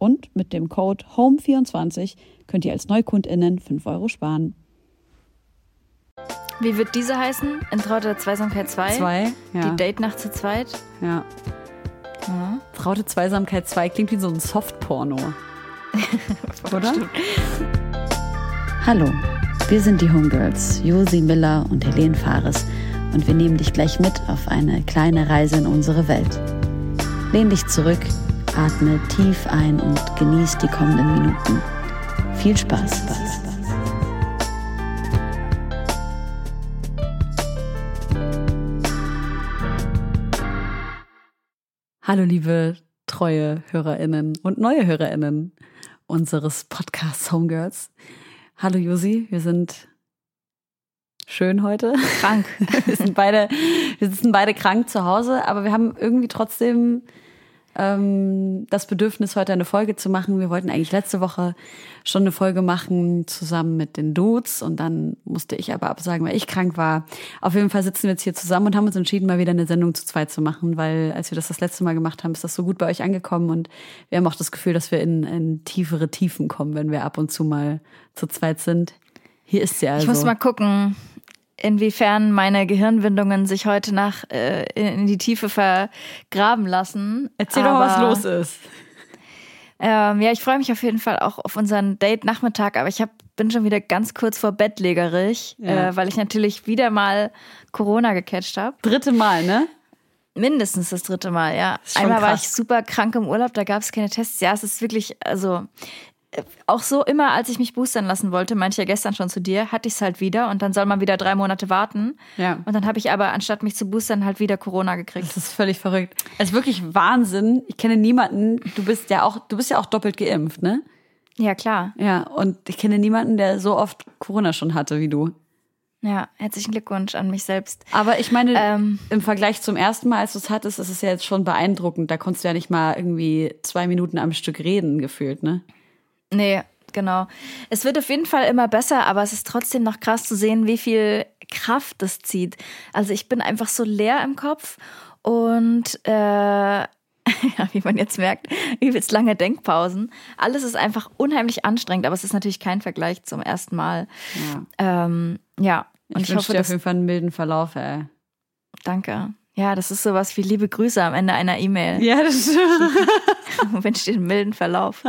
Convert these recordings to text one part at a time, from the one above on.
Und mit dem Code HOME24 könnt ihr als NeukundInnen 5 Euro sparen. Wie wird diese heißen? In Traute Zweisamkeit 2? 2, ja. Die Date-Nacht zu zweit? Ja. Ja. Traute Zweisamkeit 2 klingt wie so ein Softporno. Oder? Hallo, wir sind die Homegirls, Josi Miller und Helene Fares und wir nehmen dich gleich mit auf eine kleine Reise in unsere Welt. Lehn dich zurück, atme tief ein und genieß die kommenden Minuten. Viel Spaß. Hallo liebe treue Hörerinnen und neue Hörerinnen unseres Podcasts Homegirls. Hallo Josi, wir sind schön heute. Krank. Wir sind beide, wir sitzen beide krank zu Hause, aber wir haben irgendwie trotzdem ähm, das Bedürfnis, heute eine Folge zu machen. Wir wollten eigentlich letzte Woche schon eine Folge machen, zusammen mit den Dudes. Und dann musste ich aber absagen, weil ich krank war. Auf jeden Fall sitzen wir jetzt hier zusammen und haben uns entschieden, mal wieder eine Sendung zu zweit zu machen, weil als wir das das letzte Mal gemacht haben, ist das so gut bei euch angekommen. Und wir haben auch das Gefühl, dass wir in, in tiefere Tiefen kommen, wenn wir ab und zu mal zu zweit sind. Hier ist sie also. Ich muss mal gucken, inwiefern meine Gehirnwindungen sich heute nach äh, in die Tiefe vergraben lassen. Erzähl doch mal, was Aber, los ist. Ähm, ja, ich freue mich auf jeden Fall auch auf unseren Date-Nachmittag, aber ich hab, bin schon wieder ganz kurz vor bettlägerig, Ja. äh, weil ich natürlich wieder mal Corona gecatcht habe. Dritte Mal, ne? Mindestens das dritte Mal, ja. Einmal war krass. ich super krank im Urlaub, da gab es keine Tests. Ja, es ist wirklich, also auch so immer, als ich mich boostern lassen wollte, meinte ich ja gestern schon zu dir, hatte ich es halt wieder und dann soll man wieder drei Monate warten. Ja. Und dann habe ich aber, anstatt mich zu boostern, halt wieder Corona gekriegt. Das ist völlig verrückt. Es ist wirklich Wahnsinn. Ich kenne niemanden, du bist ja auch, du bist ja auch doppelt geimpft, ne? Ja, klar. Ja, und ich kenne niemanden, der so oft Corona schon hatte wie du. Ja, herzlichen Glückwunsch an mich selbst. Aber ich meine, Ähm. im Vergleich zum ersten Mal, als du es hattest, ist es ja jetzt schon beeindruckend. Da konntest du ja nicht mal irgendwie zwei Minuten am Stück reden, gefühlt, ne? Nee, genau. Es wird auf jeden Fall immer besser, aber es ist trotzdem noch krass zu sehen, wie viel Kraft das zieht. Also ich bin einfach so leer im Kopf und äh, ja, wie man jetzt merkt, übelst lange Denkpausen. Alles ist einfach unheimlich anstrengend, aber es ist natürlich kein Vergleich zum ersten Mal. Ja. Ähm, ja, und Ich, ich, wünsche hoffe, dir auf jeden Fall einen milden Verlauf, ey. danke. Ja, das ist sowas wie liebe Grüße am Ende einer E-Mail. Ja, das und wünsche dir einen milden Verlauf.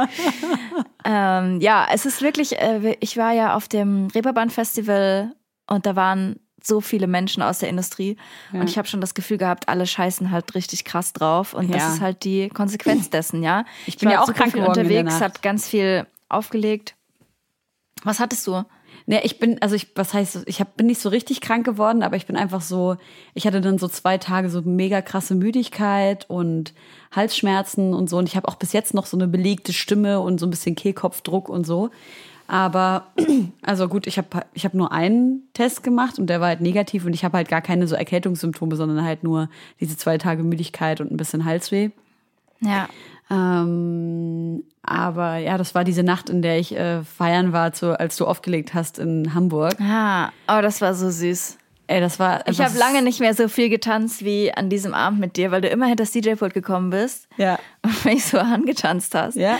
ähm, ja, es ist wirklich, äh, ich war ja auf dem Reeperbahn-Festival und da waren so viele Menschen aus der Industrie und ich habe schon das Gefühl gehabt, alle scheißen halt richtig krass drauf und Ja. das ist halt die Konsequenz dessen, ja. Ich bin war ja auch super krank unterwegs, hat ganz viel aufgelegt. Was hattest du? Ne, ich bin, also ich, was heißt, ich hab, bin nicht so richtig krank geworden, aber ich bin einfach so, ich hatte dann so zwei Tage so mega krasse Müdigkeit und Halsschmerzen und so. Und ich habe auch bis jetzt noch so eine belegte Stimme und so ein bisschen Kehlkopfdruck und so. Aber, also gut, ich habe ich hab nur einen Test gemacht und der war halt negativ und ich habe halt gar keine so Erkältungssymptome, sondern halt nur diese zwei Tage Müdigkeit und ein bisschen Halsweh. Ja. Ähm, aber ja, das war diese Nacht, in der ich äh, feiern war, zu, als du aufgelegt hast in Hamburg. Ah, oh, das war so süß. Ey, das war. Ich habe lange nicht mehr so viel getanzt wie an diesem Abend mit dir, weil du immer hinter das DJ-Pult gekommen bist Ja. und mich so angetanzt hast. Ja.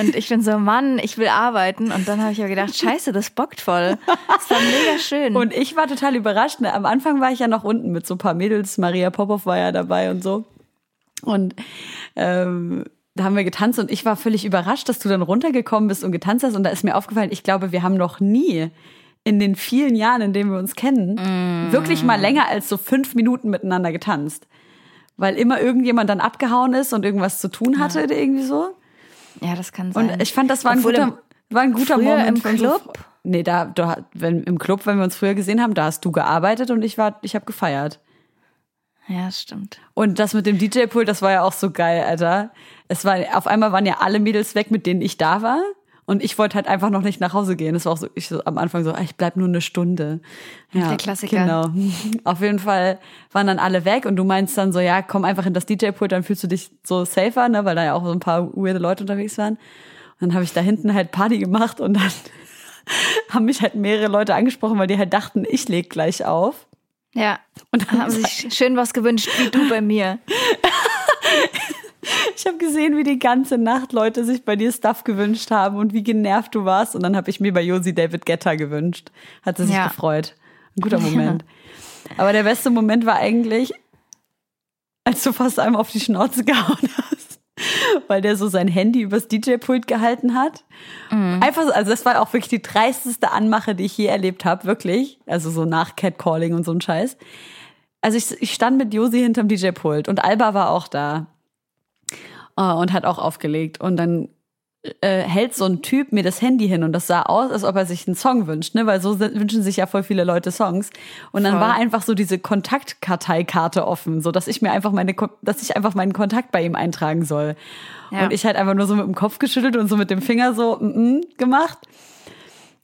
Und ich bin so, Mann, ich will arbeiten. Und dann habe ich ja gedacht, scheiße, das bockt voll. Das war mega schön. Und ich war total überrascht. Ne? Am Anfang war ich ja noch unten mit so ein paar Mädels. Maria Popov war ja dabei und so. Und ähm, da haben wir getanzt und ich war völlig überrascht, dass du dann runtergekommen bist und getanzt hast. Und da ist mir aufgefallen, ich glaube, wir haben noch nie in den vielen Jahren, in denen wir uns kennen, mm. wirklich mal länger als so fünf Minuten miteinander getanzt. Weil immer irgendjemand dann abgehauen ist und irgendwas zu tun hatte, ja. irgendwie so. Ja, das kann sein. Und ich fand, das war ein Obwohl guter, war ein guter Moment. im Club? So, nee, da, da wenn, im Club, wenn wir uns früher gesehen haben, da hast du gearbeitet und ich war, ich habe gefeiert. Ja, stimmt. Und das mit dem DJ-Pult, das war ja auch so geil, Alter. Es war, auf einmal waren ja alle Mädels weg, mit denen ich da war. Und ich wollte halt einfach noch nicht nach Hause gehen. Das war auch so, ich so am Anfang so, ah, ich bleib nur eine Stunde. Ja, Der Klassiker. Genau. Auf jeden Fall waren dann alle weg und du meinst dann so, ja, komm einfach in das DJ-Pult, dann fühlst du dich so safer, ne, weil da ja auch so ein paar weirde Leute unterwegs waren. Und dann habe ich da hinten halt Party gemacht und dann haben mich halt mehrere Leute angesprochen, weil die halt dachten, ich leg gleich auf. Ja. Und dann haben sich schön was gewünscht, wie du bei mir. Ich habe gesehen, wie die ganze Nacht Leute sich bei dir Stuff gewünscht haben und wie genervt du warst. Und dann habe ich mir bei Josi David Getter gewünscht. Hat sie sich ja. gefreut. Ein guter Moment. Ja. Aber der beste Moment war eigentlich, als du fast einmal auf die Schnauze gehauen hast weil der so sein Handy übers DJ-Pult gehalten hat. Mhm. Einfach, also das war auch wirklich die dreisteste Anmache, die ich je erlebt habe, wirklich. Also so nach Catcalling und so ein Scheiß. Also ich, ich stand mit Josi hinterm DJ-Pult und Alba war auch da und hat auch aufgelegt. Und dann äh, hält so ein Typ mir das Handy hin und das sah aus, als ob er sich einen Song wünscht, ne? Weil so wünschen sich ja voll viele Leute Songs. Und dann voll. war einfach so diese Kontaktkarteikarte offen, so dass ich mir einfach meine, dass ich einfach meinen Kontakt bei ihm eintragen soll. Ja. Und ich halt einfach nur so mit dem Kopf geschüttelt und so mit dem Finger so mm -mm gemacht.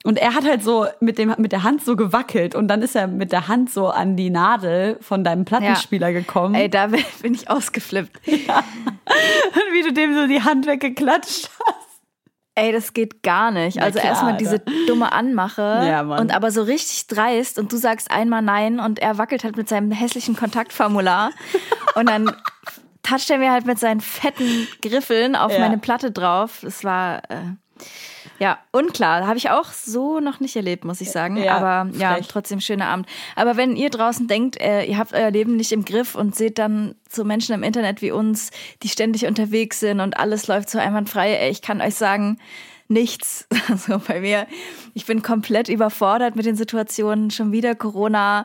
Und er hat halt so mit dem mit der Hand so gewackelt und dann ist er mit der Hand so an die Nadel von deinem Plattenspieler ja. gekommen. Ey, da bin ich ausgeflippt. Ja. Und wie du dem so die Hand weggeklatscht hast. Ey, das geht gar nicht. also erstmal diese dumme Anmache ja, und aber so richtig dreist und du sagst einmal nein und er wackelt halt mit seinem hässlichen Kontaktformular und dann toucht er mir halt mit seinen fetten Griffeln auf ja. meine Platte drauf. Das war äh, ja, unklar. Habe ich auch so noch nicht erlebt, muss ich sagen. Ja, Aber frech. ja, trotzdem schöner Abend. Aber wenn ihr draußen denkt, äh, ihr habt euer Leben nicht im Griff und seht dann so Menschen im Internet wie uns, die ständig unterwegs sind und alles läuft so einwandfrei, ey, ich kann euch sagen, nichts. Also bei mir, ich bin komplett überfordert mit den Situationen. Schon wieder Corona.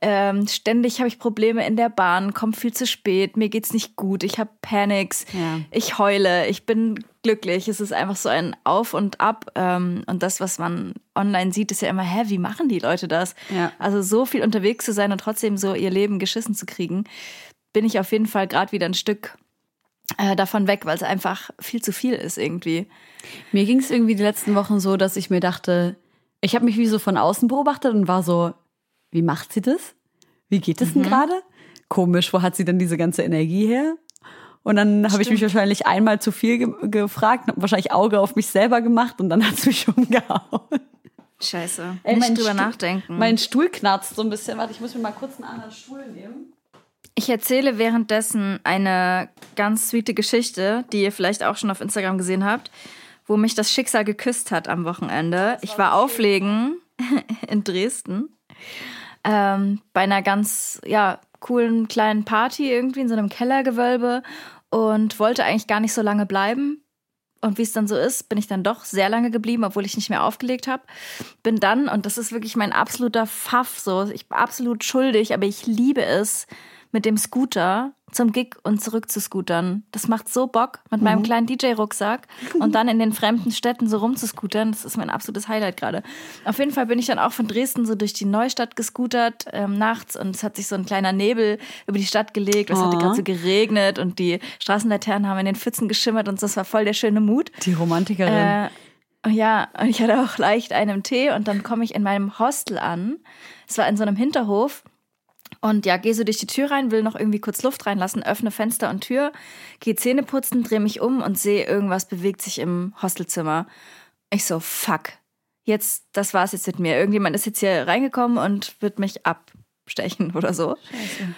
Ähm, ständig habe ich Probleme in der Bahn, komme viel zu spät, mir geht's nicht gut, ich habe Panics, ja. ich heule, ich bin glücklich. Es ist einfach so ein Auf und Ab. Ähm, und das, was man online sieht, ist ja immer, hä, wie machen die Leute das? Ja. Also so viel unterwegs zu sein und trotzdem so ihr Leben geschissen zu kriegen, bin ich auf jeden Fall gerade wieder ein Stück äh, davon weg, weil es einfach viel zu viel ist irgendwie. Mir ging es irgendwie die letzten Wochen so, dass ich mir dachte, ich habe mich wie so von außen beobachtet und war so, wie macht sie das? Wie geht es mhm. denn gerade? Komisch, wo hat sie denn diese ganze Energie her? Und dann habe ich mich wahrscheinlich einmal zu viel ge gefragt, habe wahrscheinlich Auge auf mich selber gemacht und dann hat es mich umgehauen. Scheiße. Ey, Nicht drüber Stuhl, nachdenken. Mein Stuhl knarzt so ein bisschen. Warte, ich muss mir mal kurz einen anderen Stuhl nehmen. Ich erzähle währenddessen eine ganz sweete Geschichte, die ihr vielleicht auch schon auf Instagram gesehen habt, wo mich das Schicksal geküsst hat am Wochenende. Ich war auflegen in Dresden ähm, bei einer ganz ja coolen kleinen Party irgendwie in so einem Kellergewölbe und wollte eigentlich gar nicht so lange bleiben. Und wie es dann so ist, bin ich dann doch sehr lange geblieben, obwohl ich nicht mehr aufgelegt habe. Bin dann, und das ist wirklich mein absoluter Pfaff, so, ich bin absolut schuldig, aber ich liebe es, mit dem Scooter zum Gig und zurück zu scootern. Das macht so Bock mit mhm. meinem kleinen DJ-Rucksack und dann in den fremden Städten so rumzuscootern. Das ist mein absolutes Highlight gerade. Auf jeden Fall bin ich dann auch von Dresden so durch die Neustadt gescootert ähm, nachts und es hat sich so ein kleiner Nebel über die Stadt gelegt. Es oh. hatte gerade so geregnet und die Straßenlaternen haben in den Pfützen geschimmert und das war voll der schöne Mut. Die Romantikerin. Äh, ja, und ich hatte auch leicht einen Tee und dann komme ich in meinem Hostel an. Es war in so einem Hinterhof und ja, gehe so durch die Tür rein, will noch irgendwie kurz Luft reinlassen, öffne Fenster und Tür, gehe Zähne putzen, drehe mich um und sehe, irgendwas bewegt sich im Hostelzimmer. Ich so, fuck. Jetzt, das war's jetzt mit mir. Irgendjemand ist jetzt hier reingekommen und wird mich abstechen oder so. Scheiße.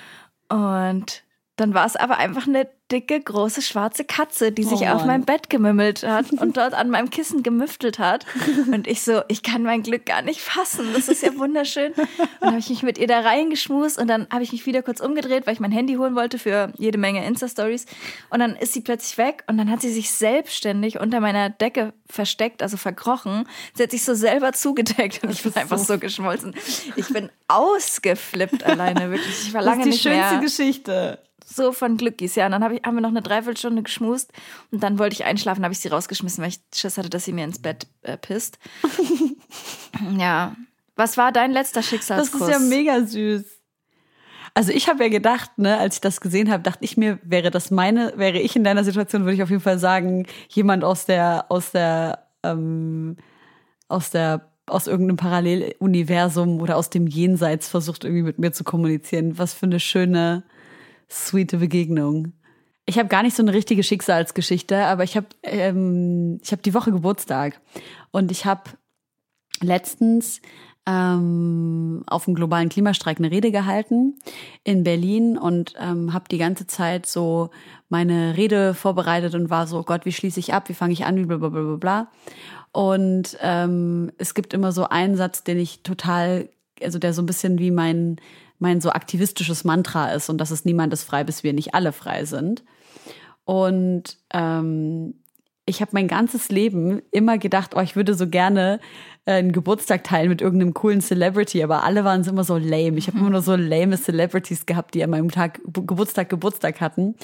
Und dann war es aber einfach eine dicke, große, schwarze Katze, die sich oh auf mein Bett gemümmelt hat und dort an meinem Kissen gemüftelt hat. Und ich so, ich kann mein Glück gar nicht fassen. Das ist ja wunderschön. Und dann habe ich mich mit ihr da reingeschmust und dann habe ich mich wieder kurz umgedreht, weil ich mein Handy holen wollte für jede Menge Insta-Stories. Und dann ist sie plötzlich weg und dann hat sie sich selbstständig unter meiner Decke versteckt, also verkrochen. Sie hat sich so selber zugedeckt und ich bin einfach so geschmolzen. Ich bin ausgeflippt alleine, wirklich. Ich war lange nicht mehr. Das ist die schönste Geschichte so von Glückis, ja. Und dann hab ich, haben wir noch eine Dreiviertelstunde geschmust und dann wollte ich einschlafen, habe ich sie rausgeschmissen, weil ich Schiss hatte, dass sie mir ins Bett äh, pisst. ja. Was war dein letzter Schicksalskuss? Das ist ja mega süß. Also ich habe ja gedacht, ne, als ich das gesehen habe, dachte ich mir, wäre das meine, wäre ich in deiner Situation, würde ich auf jeden Fall sagen, jemand aus der, aus der, ähm, aus der aus irgendeinem Paralleluniversum oder aus dem Jenseits versucht irgendwie mit mir zu kommunizieren. Was für eine schöne, sweete Begegnung. Ich habe gar nicht so eine richtige Schicksalsgeschichte, aber ich habe ähm, ich habe die Woche Geburtstag und ich habe letztens ähm, auf dem globalen Klimastreik eine Rede gehalten in Berlin und ähm, habe die ganze Zeit so meine Rede vorbereitet und war so, Gott, wie schließe ich ab, wie fange ich an, wie bla bla bla bla. Und ähm, es gibt immer so einen Satz, den ich total, also der so ein bisschen wie mein mein so aktivistisches Mantra ist und dass es niemand ist frei, bis wir nicht alle frei sind. Und ähm, ich habe mein ganzes Leben immer gedacht, oh, ich würde so gerne äh, einen Geburtstag teilen mit irgendeinem coolen Celebrity, aber alle waren immer so lame. Ich habe immer nur so lame Celebrities gehabt, die an meinem Tag Geburtstag Geburtstag hatten.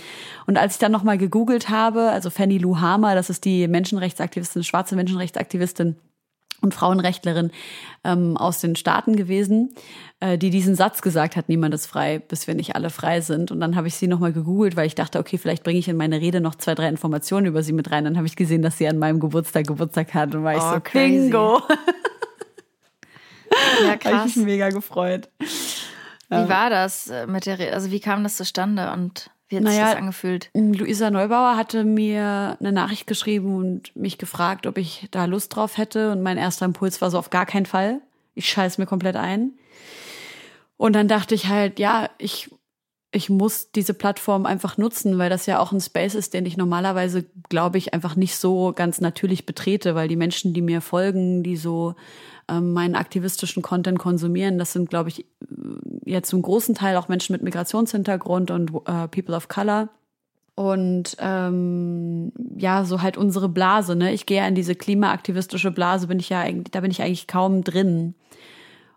Und als ich dann nochmal gegoogelt habe, also Fanny Lou Hamer, das ist die Menschenrechtsaktivistin, schwarze Menschenrechtsaktivistin, und Frauenrechtlerin ähm, aus den Staaten gewesen, äh, die diesen Satz gesagt hat, niemand ist frei, bis wir nicht alle frei sind. Und dann habe ich sie nochmal gegoogelt, weil ich dachte, okay, vielleicht bringe ich in meine Rede noch zwei, drei Informationen über sie mit rein. Dann habe ich gesehen, dass sie an meinem Geburtstag Geburtstag hat und war ich oh, so, crazy. bingo. Ja, krass. Habe ich mich mega gefreut. Wie war das äh, mit der Rede? Also wie kam das zustande und wie hat naja, sich das angefühlt? Luisa Neubauer hatte mir eine Nachricht geschrieben und mich gefragt, ob ich da Lust drauf hätte. Und mein erster Impuls war so auf gar keinen Fall. Ich scheiß mir komplett ein. Und dann dachte ich halt, ja, ich, ich muss diese Plattform einfach nutzen, weil das ja auch ein Space ist, den ich normalerweise, glaube ich, einfach nicht so ganz natürlich betrete, weil die Menschen, die mir folgen, die so meinen aktivistischen Content konsumieren. Das sind, glaube ich, jetzt zum großen Teil auch Menschen mit Migrationshintergrund und äh, People of Color. Und ähm, ja, so halt unsere Blase, ne? Ich gehe ja in diese klimaaktivistische Blase, bin ich ja da bin ich eigentlich kaum drin.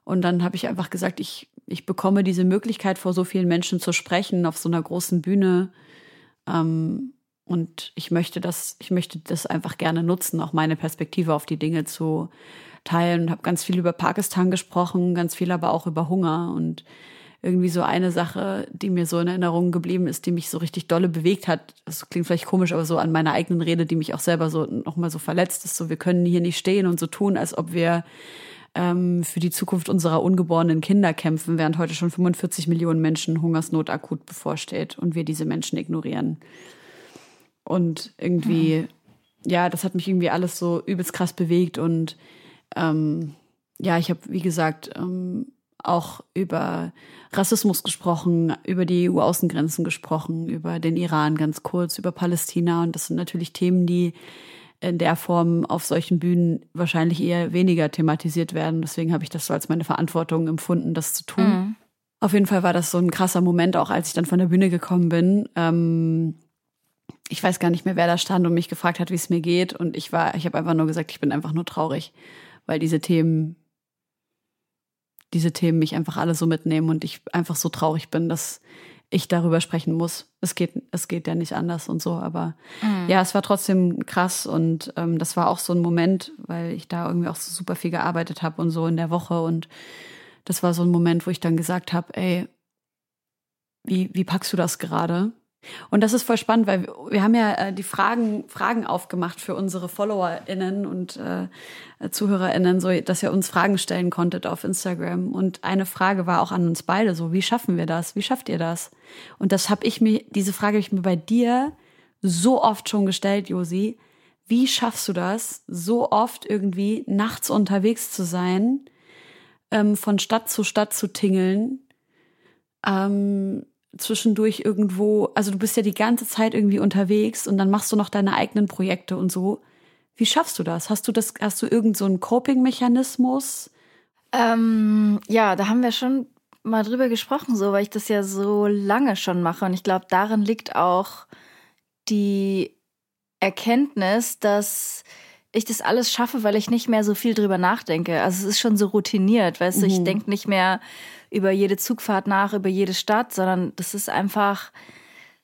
Und dann habe ich einfach gesagt, ich, ich bekomme diese Möglichkeit, vor so vielen Menschen zu sprechen, auf so einer großen Bühne. Ähm, und ich möchte das, ich möchte das einfach gerne nutzen, auch meine Perspektive auf die Dinge zu, teilen und habe ganz viel über Pakistan gesprochen, ganz viel aber auch über Hunger und irgendwie so eine Sache, die mir so in Erinnerung geblieben ist, die mich so richtig dolle bewegt hat. Das klingt vielleicht komisch, aber so an meiner eigenen Rede, die mich auch selber so nochmal so verletzt ist. So, wir können hier nicht stehen und so tun, als ob wir ähm, für die Zukunft unserer ungeborenen Kinder kämpfen, während heute schon 45 Millionen Menschen Hungersnot akut bevorsteht und wir diese Menschen ignorieren. Und irgendwie, mhm. ja, das hat mich irgendwie alles so übelst krass bewegt und ähm, ja, ich habe, wie gesagt, ähm, auch über Rassismus gesprochen, über die EU-Außengrenzen gesprochen, über den Iran ganz kurz, über Palästina. Und das sind natürlich Themen, die in der Form auf solchen Bühnen wahrscheinlich eher weniger thematisiert werden. Deswegen habe ich das so als meine Verantwortung empfunden, das zu tun. Mhm. Auf jeden Fall war das so ein krasser Moment, auch als ich dann von der Bühne gekommen bin. Ähm, ich weiß gar nicht mehr, wer da stand und mich gefragt hat, wie es mir geht. Und ich war, ich habe einfach nur gesagt, ich bin einfach nur traurig weil diese Themen, diese Themen mich einfach alle so mitnehmen und ich einfach so traurig bin, dass ich darüber sprechen muss. Es geht, es geht ja nicht anders und so, aber mhm. ja, es war trotzdem krass und ähm, das war auch so ein Moment, weil ich da irgendwie auch so super viel gearbeitet habe und so in der Woche und das war so ein Moment, wo ich dann gesagt habe, ey, wie, wie packst du das gerade? Und das ist voll spannend, weil wir, haben ja äh, die Fragen, Fragen aufgemacht für unsere FollowerInnen und äh, ZuhörerInnen, so dass ihr uns Fragen stellen konntet auf Instagram. Und eine Frage war auch an uns beide so, wie schaffen wir das? Wie schafft ihr das? Und das habe ich mir, diese Frage habe ich mir bei dir so oft schon gestellt, Josi. Wie schaffst du das, so oft irgendwie nachts unterwegs zu sein, ähm, von Stadt zu Stadt zu tingeln, ähm, zwischendurch irgendwo, also du bist ja die ganze Zeit irgendwie unterwegs und dann machst du noch deine eigenen Projekte und so. Wie schaffst du das? Hast du das, hast du irgendeinen so einen Coping-Mechanismus? Ähm, ja, da haben wir schon mal drüber gesprochen, so, weil ich das ja so lange schon mache. Und ich glaube, darin liegt auch die Erkenntnis, dass ich das alles schaffe, weil ich nicht mehr so viel drüber nachdenke. Also es ist schon so routiniert, weißt mhm. du, ich mhm. denke nicht mehr über jede Zugfahrt nach, über jede Stadt, sondern das ist einfach,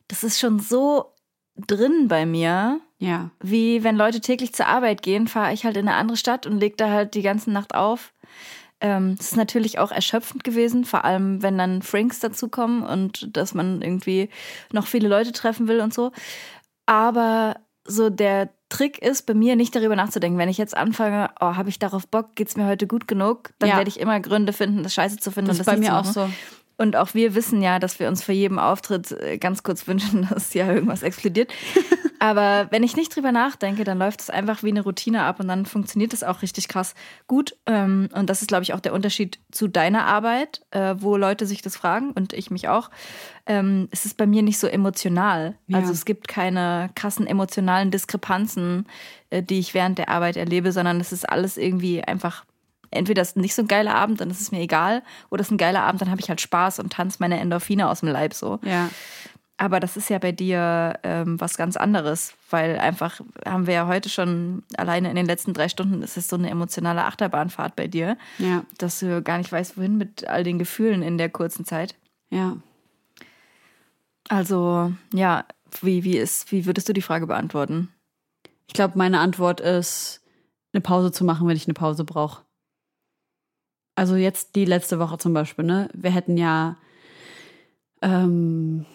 das ist schon so drin bei mir. Ja. Wie wenn Leute täglich zur Arbeit gehen, fahre ich halt in eine andere Stadt und lege da halt die ganze Nacht auf. Ähm, das ist natürlich auch erschöpfend gewesen, vor allem wenn dann Franks dazukommen und dass man irgendwie noch viele Leute treffen will und so. Aber so der Trick ist bei mir nicht darüber nachzudenken. Wenn ich jetzt anfange, oh, habe ich darauf Bock, geht es mir heute gut genug, dann ja. werde ich immer Gründe finden, das scheiße zu finden. Das ist bei mir auch so. Und auch wir wissen ja, dass wir uns für jedem Auftritt äh, ganz kurz wünschen, dass ja irgendwas explodiert. Aber wenn ich nicht drüber nachdenke, dann läuft es einfach wie eine Routine ab und dann funktioniert es auch richtig krass gut. Ähm, und das ist, glaube ich, auch der Unterschied zu deiner Arbeit, äh, wo Leute sich das fragen und ich mich auch. Ähm, es ist bei mir nicht so emotional. Ja. Also es gibt keine krassen emotionalen Diskrepanzen, äh, die ich während der Arbeit erlebe, sondern es ist alles irgendwie einfach entweder ist nicht so ein geiler Abend, dann ist es mir egal, oder es ist ein geiler Abend, dann habe ich halt Spaß und tanze meine Endorphine aus dem Leib so. Ja. Aber das ist ja bei dir ähm, was ganz anderes, weil einfach haben wir ja heute schon alleine in den letzten drei Stunden, ist es so eine emotionale Achterbahnfahrt bei dir, ja. dass du gar nicht weißt, wohin mit all den Gefühlen in der kurzen Zeit. Ja. Also, ja, wie, wie, ist, wie würdest du die Frage beantworten? Ich glaube, meine Antwort ist, eine Pause zu machen, wenn ich eine Pause brauche also jetzt die letzte Woche zum Beispiel, ne? Wir hätten ja ähm,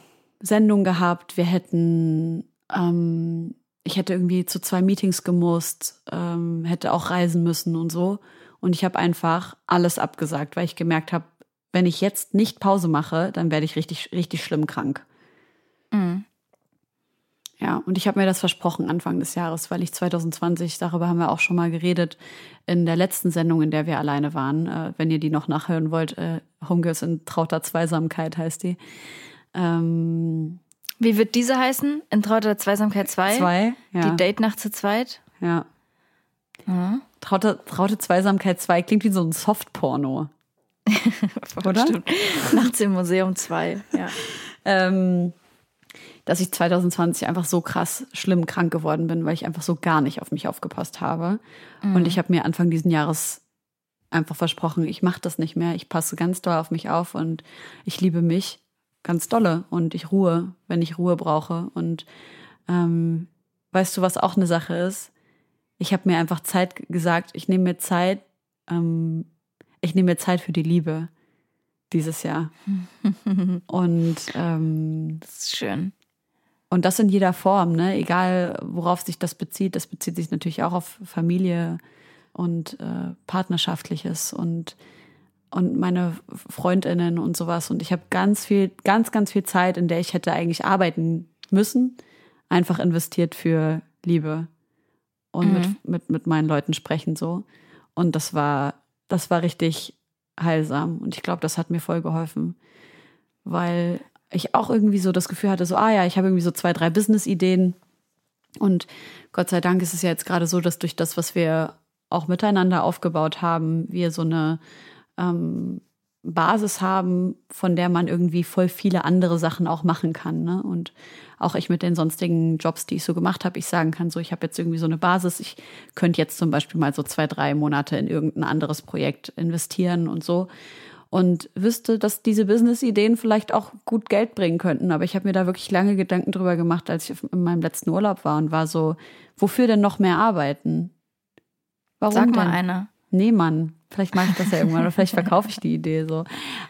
Sendung gehabt, wir hätten, ähm, ich hätte irgendwie zu zwei Meetings gemusst, ähm, hätte auch reisen müssen und so. Und ich habe einfach alles abgesagt, weil ich gemerkt habe, wenn ich jetzt nicht Pause mache, dann werde ich richtig, richtig schlimm krank. Ja, und ich habe mir das versprochen Anfang des Jahres, weil ich 2020, darüber haben wir auch schon mal geredet, in der letzten Sendung, in der wir alleine waren, äh, wenn ihr die noch nachhören wollt, äh, Homegirls in trauter Zweisamkeit heißt die. Ähm, Wie wird diese heißen? In trauter Zweisamkeit 2? Zwei, ja. Die Date-Nacht zu zweit? Ja. Mhm. Traute, traute Zweisamkeit 2 klingt wie so ein Softporno. Oder? Nachts im Museum 2, ja. ähm, dass ich 2020 einfach so krass schlimm krank geworden bin, weil ich einfach so gar nicht auf mich aufgepasst habe. Mhm. Und ich habe mir Anfang diesen Jahres einfach versprochen, ich mache das nicht mehr. Ich passe ganz doll auf mich auf und ich liebe mich ganz dolle und ich ruhe, wenn ich Ruhe brauche. Und ähm, weißt du, was auch eine Sache ist? Ich habe mir einfach Zeit gesagt, ich nehme mir Zeit, ähm, ich nehme mir Zeit für die Liebe dieses Jahr. und ähm, das ist schön. Und das in jeder Form, ne? Egal, worauf sich das bezieht. Das bezieht sich natürlich auch auf Familie und äh, Partnerschaftliches und und meine Freundinnen und sowas. Und ich habe ganz viel, ganz, ganz viel Zeit, in der ich hätte eigentlich arbeiten müssen, einfach investiert für Liebe und mhm. mit, mit, mit meinen Leuten sprechen so. Und das war, das war richtig heilsam. Und ich glaube, das hat mir voll geholfen. Weil ich auch irgendwie so das Gefühl hatte, so, ah ja, ich habe irgendwie so zwei, drei Business-Ideen. Und Gott sei Dank ist es ja jetzt gerade so, dass durch das, was wir auch miteinander aufgebaut haben, wir so eine ähm, Basis haben, von der man irgendwie voll viele andere Sachen auch machen kann. Ne? Und auch ich mit den sonstigen Jobs, die ich so gemacht habe, ich sagen kann, so ich habe jetzt irgendwie so eine Basis. Ich könnte jetzt zum Beispiel mal so zwei, drei Monate in irgendein anderes Projekt investieren und so und wüsste, dass diese Business-Ideen vielleicht auch gut Geld bringen könnten. Aber ich habe mir da wirklich lange Gedanken drüber gemacht, als ich in meinem letzten Urlaub war und war so, wofür denn noch mehr arbeiten? Warum Sag mal denn? einer. Nee, Mann. Vielleicht mache ich das ja irgendwann oder vielleicht verkaufe ich die Idee so.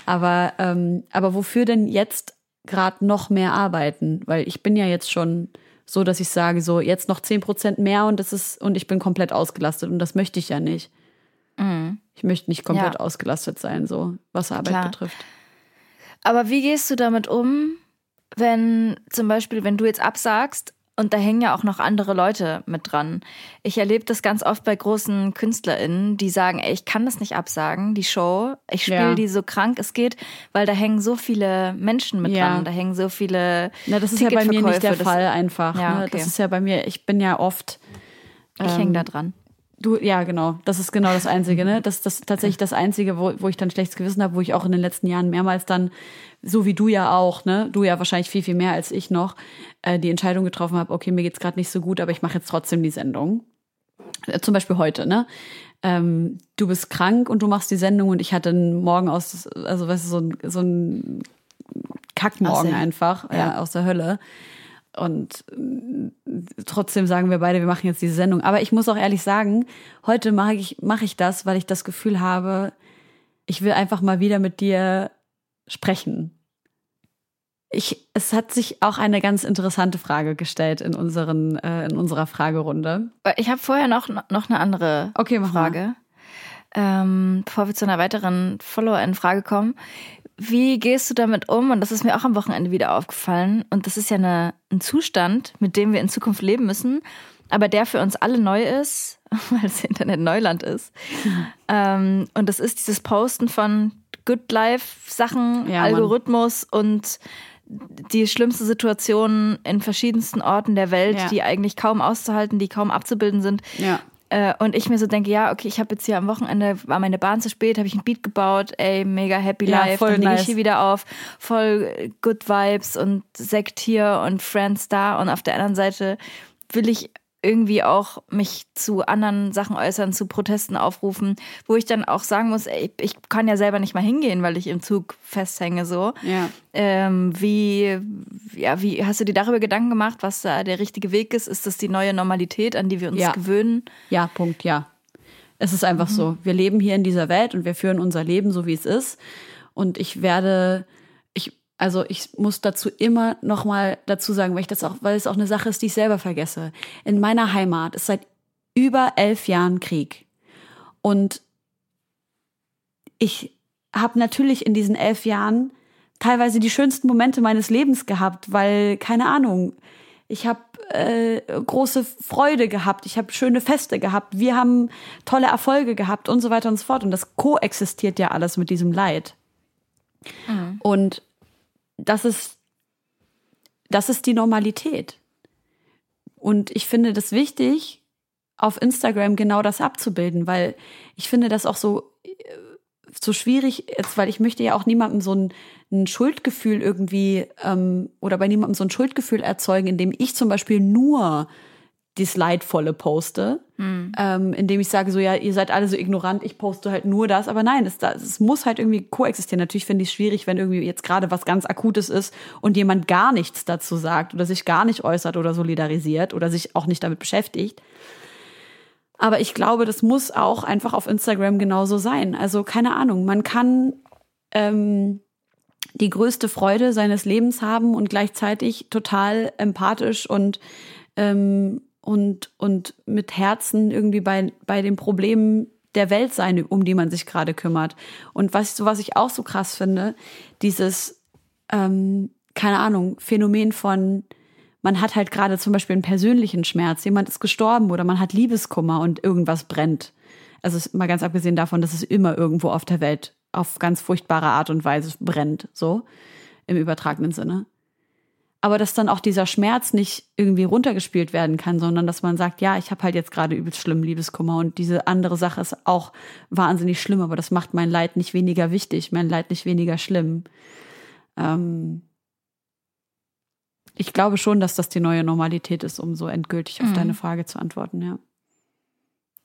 Aber, ähm, aber wofür denn jetzt gerade noch mehr arbeiten? Weil ich bin ja jetzt schon so, dass ich sage, so jetzt noch zehn Prozent mehr und das ist, und ich bin komplett ausgelastet und das möchte ich ja nicht. Mhm. Ich möchte nicht komplett ja. ausgelastet sein, so was Arbeit Klar. betrifft. Aber wie gehst du damit um, wenn zum Beispiel, wenn du jetzt absagst Und da hängen ja auch noch andere Leute mit dran. Ich erlebe das ganz oft bei großen KünstlerInnen, die sagen, ey, ich kann das nicht absagen, die Show. Ich spiele ja. die so krank es geht, weil da hängen so viele Menschen mit ja. dran. Da hängen so viele. Na, das ist ja bei mir nicht der Fall einfach. Ja, ne? okay. Das ist ja bei mir, ich bin ja oft. Ich ähm, hänge da dran. Du, ja, genau. Das ist genau das Einzige, ne? Das, das ist tatsächlich das Einzige, wo, wo ich dann schlechtes Gewissen habe, wo ich auch in den letzten Jahren mehrmals dann, so wie du ja auch, ne? Du ja wahrscheinlich viel, viel mehr als ich noch, äh, die Entscheidung getroffen habe, okay, mir geht's gerade nicht so gut, aber ich mache jetzt trotzdem die Sendung. Äh, zum Beispiel heute, ne? Ähm, du bist krank und du machst die Sendung und ich hatte einen Morgen aus, also weißt du, so ein, so ein Kackmorgen einfach, ja. ja, aus der Hölle. Und äh, trotzdem sagen wir beide, wir machen jetzt diese Sendung. Aber ich muss auch ehrlich sagen, heute mache ich, mache ich das, weil ich das Gefühl habe, ich will einfach mal wieder mit dir sprechen. Ich, es hat sich auch eine ganz interessante Frage gestellt in, unseren, äh, in unserer Fragerunde. Ich habe vorher noch, noch eine andere okay, Frage. Ähm, bevor wir zu einer weiteren Follower-Frage kommen. Wie gehst du damit um? Und das ist mir auch am Wochenende wieder aufgefallen. Und das ist ja eine, ein Zustand, mit dem wir in Zukunft leben müssen, aber der für uns alle neu ist, weil das Internet Neuland ist. Mhm. Ähm, und das ist dieses Posten von Good Life-Sachen, ja, Algorithmus und die schlimmste Situation in verschiedensten Orten der Welt, ja. die eigentlich kaum auszuhalten, die kaum abzubilden sind. Ja. Äh, und ich mir so denke, ja, okay, ich habe jetzt hier am Wochenende, war meine Bahn zu spät, habe ich ein Beat gebaut, ey, mega happy ja, life, voll dann lege nice. ich hier wieder auf, voll good vibes und Sekt hier und Friends da und auf der anderen Seite will ich irgendwie auch mich zu anderen Sachen äußern, zu Protesten aufrufen, wo ich dann auch sagen muss, ey, ich kann ja selber nicht mal hingehen, weil ich im Zug festhänge so. Ja. Ähm, wie, ja, wie hast du dir darüber Gedanken gemacht, was da der richtige Weg ist? Ist das die neue Normalität, an die wir uns ja. gewöhnen? Ja, Punkt, ja. Es ist einfach mhm. so. Wir leben hier in dieser Welt und wir führen unser Leben so, wie es ist. Und ich werde also ich muss dazu immer noch mal dazu sagen, weil ich das auch, weil es auch eine Sache ist, die ich selber vergesse. In meiner Heimat ist seit über elf Jahren Krieg und ich habe natürlich in diesen elf Jahren teilweise die schönsten Momente meines Lebens gehabt, weil keine Ahnung, ich habe äh, große Freude gehabt, ich habe schöne Feste gehabt, wir haben tolle Erfolge gehabt und so weiter und so fort und das koexistiert ja alles mit diesem Leid. Mhm. Und das ist, das ist die Normalität. Und ich finde das wichtig, auf Instagram genau das abzubilden, weil ich finde das auch so, äh, so schwierig jetzt, weil ich möchte ja auch niemandem so ein, ein Schuldgefühl irgendwie ähm, oder bei niemandem so ein Schuldgefühl erzeugen, indem ich zum Beispiel nur das Leidvolle poste, mhm. ähm, indem ich sage, so ja, ihr seid alle so ignorant, ich poste halt nur das. Aber nein, es, es muss halt irgendwie koexistieren. Natürlich finde ich es schwierig, wenn irgendwie jetzt gerade was ganz Akutes ist und jemand gar nichts dazu sagt oder sich gar nicht äußert oder solidarisiert oder sich auch nicht damit beschäftigt. Aber ich glaube, das muss auch einfach auf Instagram genauso sein. Also keine Ahnung, man kann ähm, die größte Freude seines Lebens haben und gleichzeitig total empathisch und ähm, und, und mit Herzen irgendwie bei, bei den Problemen der Welt sein, um die man sich gerade kümmert. Und was, was ich auch so krass finde, dieses, ähm, keine Ahnung, Phänomen von, man hat halt gerade zum Beispiel einen persönlichen Schmerz, jemand ist gestorben oder man hat Liebeskummer und irgendwas brennt. Also mal ganz abgesehen davon, dass es immer irgendwo auf der Welt auf ganz furchtbare Art und Weise brennt, so im übertragenen Sinne aber dass dann auch dieser Schmerz nicht irgendwie runtergespielt werden kann, sondern dass man sagt, ja, ich habe halt jetzt gerade übelst schlimm Liebeskummer und diese andere Sache ist auch wahnsinnig schlimm, aber das macht mein Leid nicht weniger wichtig, mein Leid nicht weniger schlimm. Ähm ich glaube schon, dass das die neue Normalität ist, um so endgültig auf mhm. deine Frage zu antworten, ja.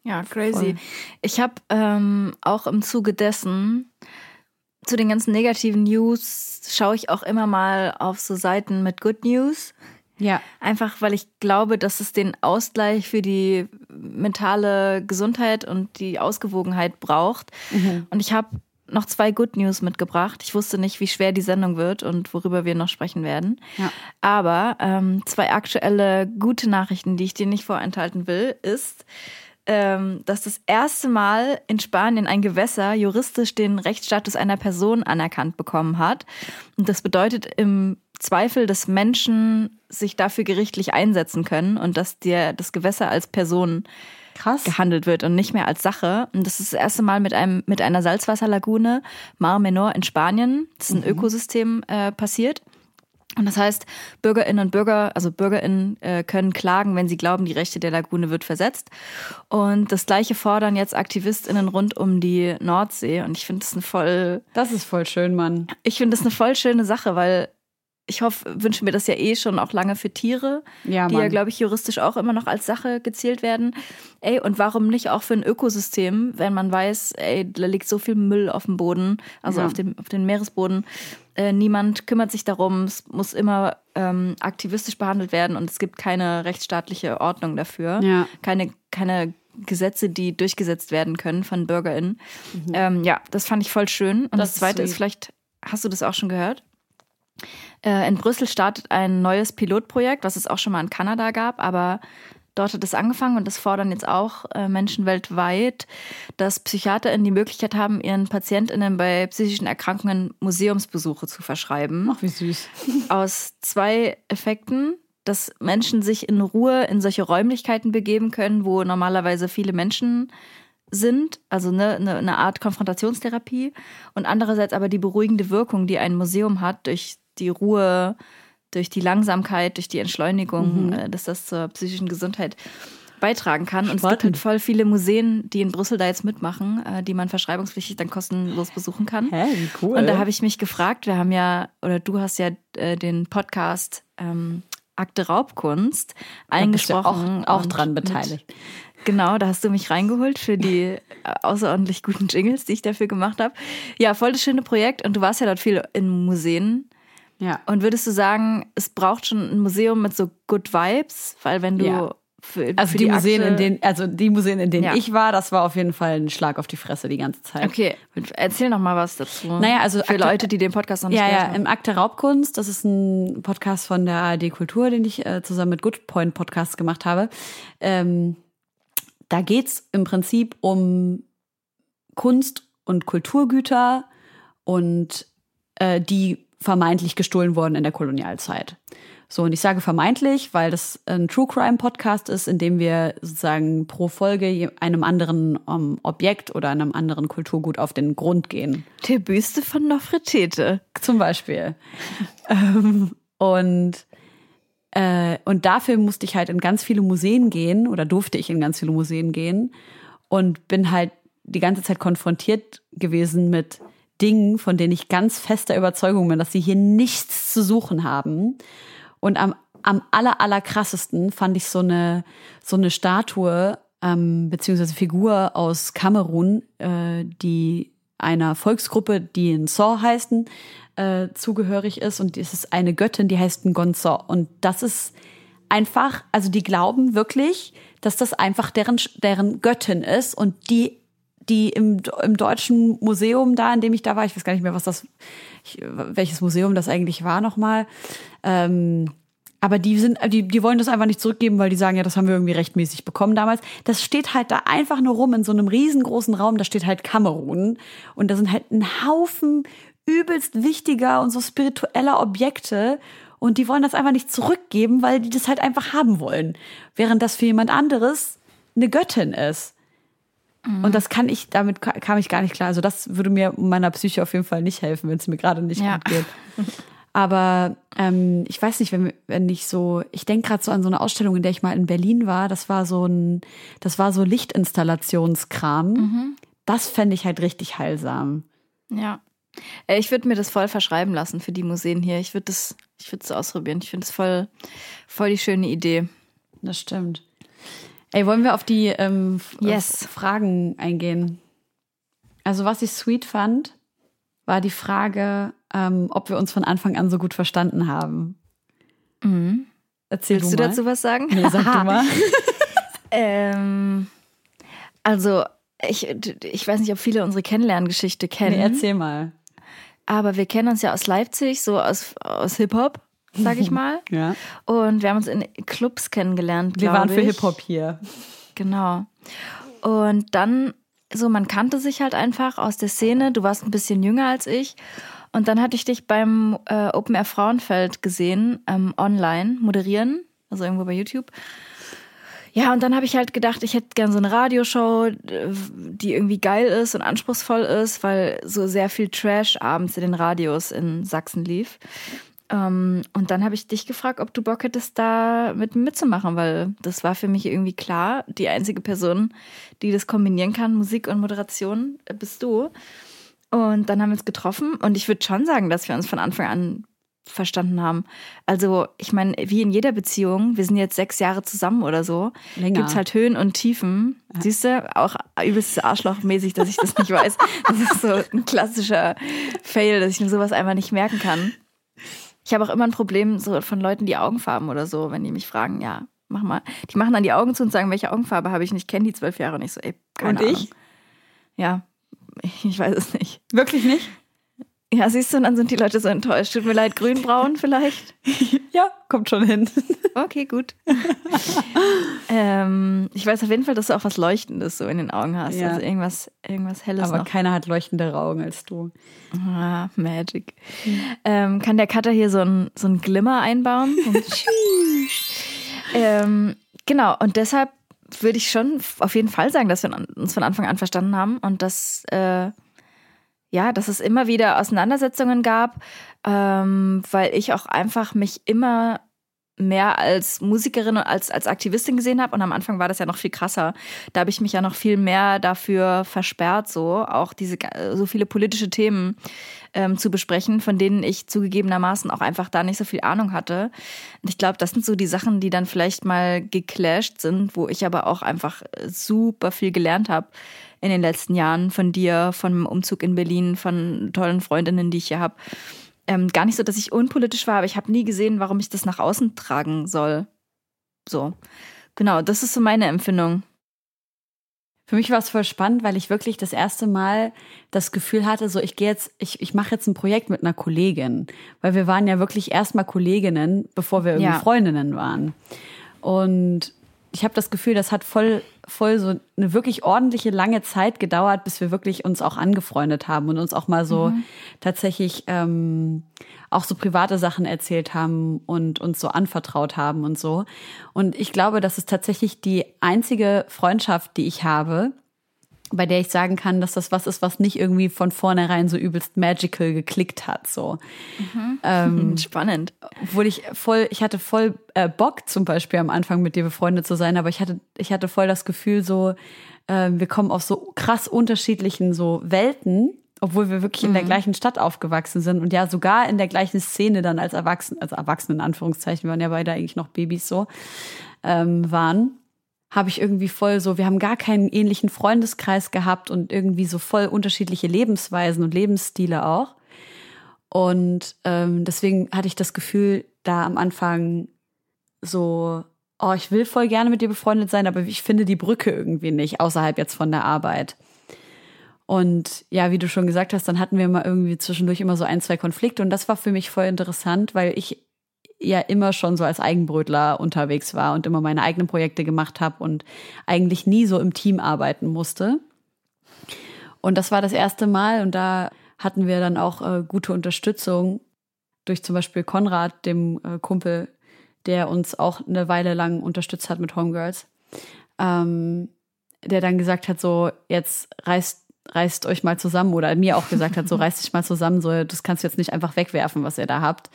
Ja, crazy. Voll. Ich habe ähm, auch im Zuge dessen zu den ganzen negativen News schaue ich auch immer mal auf so Seiten mit Good News. Ja. Einfach, weil ich glaube, dass es den Ausgleich für die mentale Gesundheit und die Ausgewogenheit braucht. Mhm. Und ich habe noch zwei Good News mitgebracht. Ich wusste nicht, wie schwer die Sendung wird und worüber wir noch sprechen werden. Ja. Aber ähm, zwei aktuelle gute Nachrichten, die ich dir nicht vorenthalten will, ist, ähm, dass das erste Mal in Spanien ein Gewässer juristisch den Rechtsstatus einer Person anerkannt bekommen hat. Und das bedeutet im Zweifel des Menschen sich dafür gerichtlich einsetzen können und dass dir das Gewässer als Person Krass. gehandelt wird und nicht mehr als Sache. Und das ist das erste Mal mit einem mit einer Salzwasserlagune Mar Menor in Spanien. Das ist ein Ökosystem äh, passiert. Und das heißt, Bürgerinnen und Bürger, also Bürgerinnen äh, können klagen, wenn sie glauben, die Rechte der Lagune wird versetzt. Und das Gleiche fordern jetzt Aktivistinnen rund um die Nordsee. Und ich finde das eine voll, Das ist voll schön, Mann. ich finde das eine voll schöne Sache, weil ich hoffe, wünsche mir das ja eh schon auch lange für Tiere, Ja, die ja, glaube ich, juristisch auch immer noch als Sache gezählt werden. Ey, und warum nicht auch für ein Ökosystem, wenn man weiß, ey, da liegt so viel Müll auf dem Boden, also Ja. auf, dem, auf dem Meeresboden. Äh, niemand kümmert sich darum, es muss immer ähm, aktivistisch behandelt werden und es gibt keine rechtsstaatliche Ordnung dafür. Ja. Keine, keine Gesetze, die durchgesetzt werden können von BürgerInnen. Ähm, ja, das fand ich voll schön. Und Mhm. Das das, ist zweite ist, sweet. vielleicht, hast du das auch schon gehört? Äh, in Brüssel startet ein neues Pilotprojekt, was es auch schon mal in Kanada gab, aber dort hat es angefangen und das fordern jetzt auch äh, Menschen weltweit, dass PsychiaterInnen die Möglichkeit haben, ihren PatientInnen bei psychischen Erkrankungen Museumsbesuche zu verschreiben. Ach, wie süß. Aus zwei Effekten, dass Menschen sich in Ruhe in solche Räumlichkeiten begeben können, wo normalerweise viele Menschen sind, also eine, eine, eine Art Konfrontationstherapie und andererseits aber die beruhigende Wirkung, die ein Museum hat durch die Ruhe, durch die Langsamkeit, durch die Entschleunigung, Mhm. äh, dass das zur psychischen Gesundheit beitragen kann. Und es gibt Spannend. halt voll viele Museen, die in Brüssel da jetzt mitmachen, äh, die man verschreibungspflichtig dann kostenlos besuchen kann. Hä, wie cool. Und da habe ich mich gefragt, wir haben ja, oder du hast ja äh, den Podcast ähm, Akte Raubkunst eingesprochen. auch, auch und dran mit- beteiligt. Genau, da hast du mich reingeholt für die außerordentlich guten Jingles, die ich dafür gemacht habe. Ja, voll das schöne Projekt und du warst ja dort viel in Museen. Ja. Und würdest du sagen, es braucht schon ein Museum mit so Good Vibes? Weil wenn du Ja. für, Also für die, Museen, Akte, in denen, also die Museen, in denen Ja. ich war, das war auf jeden Fall ein Schlag auf die Fresse die ganze Zeit. Okay, erzähl noch mal was dazu. Naja, also für Akte- Leute, die den Podcast noch nicht Ja, gehört ja, haben. im Akte Raubkunst, das ist ein Podcast von der ARD Kultur, den ich äh, zusammen mit Good Point Podcast gemacht habe. Ähm, da geht's im Prinzip um Kunst und Kulturgüter und äh, die vermeintlich gestohlen wurden in der Kolonialzeit. So, und ich sage vermeintlich, weil das ein True Crime Podcast ist, in dem wir sozusagen pro Folge einem anderen ähm, Objekt oder einem anderen Kulturgut auf den Grund gehen. Die Büste von Nofretete. Zum Beispiel. ähm, und, äh, und dafür musste ich halt in ganz viele Museen gehen oder durfte ich in ganz viele Museen gehen und bin halt die ganze Zeit konfrontiert gewesen mit Dingen, von denen ich ganz fester Überzeugung bin, dass sie hier nichts zu suchen haben. Und am, am aller, aller krassesten fand ich so eine, so eine Statue, ähm, beziehungsweise Figur aus Kamerun, äh, die einer Volksgruppe, die in Saw heißen, äh, zugehörig ist. Und es ist eine Göttin, die heißt Ngonzo. Und das ist einfach, also die glauben wirklich, dass das einfach deren, deren Göttin ist und die die im, im deutschen Museum da, in dem ich da war, ich weiß gar nicht mehr, was das, ich, welches Museum das eigentlich war nochmal, ähm, aber die sind, die, die wollen das einfach nicht zurückgeben, weil die sagen, ja, das haben wir irgendwie rechtmäßig bekommen damals. Das steht halt da einfach nur rum in so einem riesengroßen Raum, da steht halt Kamerun und da sind halt ein Haufen übelst wichtiger und so spiritueller Objekte und die wollen das einfach nicht zurückgeben, weil die das halt einfach haben wollen. Während das für jemand anderes eine Göttin ist. Und das kann ich, damit ka- kam ich gar nicht klar. Also das würde mir meiner Psyche auf jeden Fall nicht helfen, wenn es mir gerade nicht Ja. gut geht. Aber ähm, ich weiß nicht, wenn, wenn ich so, ich denke gerade so an so eine Ausstellung, in der ich mal in Berlin war. Das war so ein, das war so Lichtinstallationskram. Das fände ich halt richtig heilsam. Ja. Äh, Ich würde mir das voll verschreiben lassen für die Museen hier. Ich würde das, ich würde es ausprobieren. Ich finde es voll, voll die schöne Idee. Das stimmt. Ey, wollen wir auf die ähm, Yes. Fragen eingehen? Also was ich sweet fand, war die Frage, ähm, ob wir uns von Anfang an so gut verstanden haben. Erzähl Willst du du dazu was sagen? Nee, sag du mal. Ähm, also, ich, ich weiß nicht, ob viele unsere Kennenlerngeschichte kennen. Nee, erzähl mal. Aber wir kennen uns ja aus Leipzig, so aus, aus Hip-Hop, sag ich mal. Ja. Und wir haben uns in Clubs kennengelernt. Wir waren für ich. Hip-Hop hier. Genau. Und dann, so, man kannte sich halt einfach aus der Szene. Du warst ein bisschen jünger als ich. Und dann hatte ich dich beim äh, Open Air Frauenfeld gesehen, ähm, online moderieren, also irgendwo bei YouTube. Ja, und dann habe ich halt gedacht, ich hätte gern so eine Radioshow, die irgendwie geil ist und anspruchsvoll ist, weil so sehr viel Trash abends in den Radios in Sachsen lief. Ähm, und dann habe ich dich gefragt, ob du Bock hättest, da mit mitzumachen, weil das war für mich irgendwie klar, die einzige Person, die das kombinieren kann, Musik und Moderation, äh, bist du. Und dann haben wir uns getroffen und ich würde schon sagen, dass wir uns von Anfang an verstanden haben. Also, ich meine, wie in jeder Beziehung, wir sind jetzt sechs Jahre zusammen oder so, gibt es halt Höhen und Tiefen. Ja. Siehst du, auch übelst arschlochmäßig, dass ich das nicht weiß. Das ist so ein klassischer Fail, dass ich mir sowas einfach nicht merken kann. Ich habe auch immer ein Problem so von Leuten, die Augenfarben oder so, wenn die mich fragen, ja, mach mal. Die machen dann die Augen zu und sagen, welche Augenfarbe habe ich nicht, kenne die zwölf Jahre und ich so, ey, keine und Ahnung. ich? Ja, ich weiß es nicht. Wirklich nicht? Ja, siehst du, und dann sind die Leute so enttäuscht. Tut mir leid, grünbraun vielleicht? ja, kommt schon hin. okay, gut. ähm, ich weiß auf jeden Fall, dass du auch was Leuchtendes so in den Augen hast. Ja. Also irgendwas, irgendwas Helles. Aber noch. keiner hat leuchtendere Augen als du. Ah, Magic. Mhm. Ähm, kann der Cutter hier so ein, so ein Glimmer einbauen? ähm, genau, und deshalb würde ich schon auf jeden Fall sagen, dass wir uns von Anfang an verstanden haben und dass äh, ja, dass es immer wieder Auseinandersetzungen gab, ähm, weil ich auch einfach mich immer mehr als Musikerin und als, als Aktivistin gesehen habe. Und am Anfang war das ja noch viel krasser. Da habe ich mich ja noch viel mehr dafür versperrt, so auch diese so viele politische Themen ähm, zu besprechen, von denen ich zugegebenermaßen auch einfach da nicht so viel Ahnung hatte. Und ich glaube, das sind so die Sachen, die dann vielleicht mal geclasht sind, wo ich aber auch einfach super viel gelernt habe in den letzten Jahren von dir, von dem Umzug in Berlin, von tollen Freundinnen, die ich hier habe. Ähm, gar nicht so, dass ich unpolitisch war, aber ich habe nie gesehen, warum ich das nach außen tragen soll. So. Genau, das ist so meine Empfindung. Für mich war es voll spannend, weil ich wirklich das erste Mal das Gefühl hatte, so ich gehe jetzt, ich, ich mache jetzt ein Projekt mit einer Kollegin, weil wir waren ja wirklich erstmal Kolleginnen, bevor wir irgendwie ja. Freundinnen waren. Und ich habe das Gefühl, das hat voll, voll so eine wirklich ordentliche lange Zeit gedauert, bis wir wirklich uns auch angefreundet haben und uns auch mal so mhm. tatsächlich ähm, auch so private Sachen erzählt haben und uns so anvertraut haben und so. Und ich glaube, das ist tatsächlich die einzige Freundschaft, die ich habe, bei der ich sagen kann, dass das was ist, was nicht irgendwie von vornherein so übelst magical geklickt hat. So mhm. ähm, spannend. Obwohl ich voll, ich hatte voll äh, Bock zum Beispiel am Anfang mit dir befreundet zu sein, aber ich hatte, ich hatte voll das Gefühl so, äh, wir kommen aus so krass unterschiedlichen so Welten, obwohl wir wirklich in der mhm. gleichen Stadt aufgewachsen sind und ja sogar in der gleichen Szene dann als Erwachsene, als Erwachsene in Anführungszeichen, wir waren ja beide eigentlich noch Babys so ähm, waren habe ich irgendwie voll so, wir haben gar keinen ähnlichen Freundeskreis gehabt und irgendwie so voll unterschiedliche Lebensweisen und Lebensstile auch. Und ähm, deswegen hatte ich das Gefühl, da am Anfang so, oh, ich will voll gerne mit dir befreundet sein, aber ich finde die Brücke irgendwie nicht, außerhalb jetzt von der Arbeit. Und ja, wie du schon gesagt hast, dann hatten wir mal irgendwie zwischendurch immer so ein, zwei Konflikte und das war für mich voll interessant, weil ich ja immer schon so als Eigenbrötler unterwegs war und immer meine eigenen Projekte gemacht habe und eigentlich nie so im Team arbeiten musste. Und das war das erste Mal und da hatten wir dann auch äh, gute Unterstützung durch zum Beispiel Konrad, dem äh, Kumpel, der uns auch eine Weile lang unterstützt hat mit Homegirls, ähm, der dann gesagt hat, so jetzt reißt reißt euch mal zusammen oder mir auch gesagt hat, so reißt dich mal zusammen, so das kannst du jetzt nicht einfach wegwerfen, was ihr da habt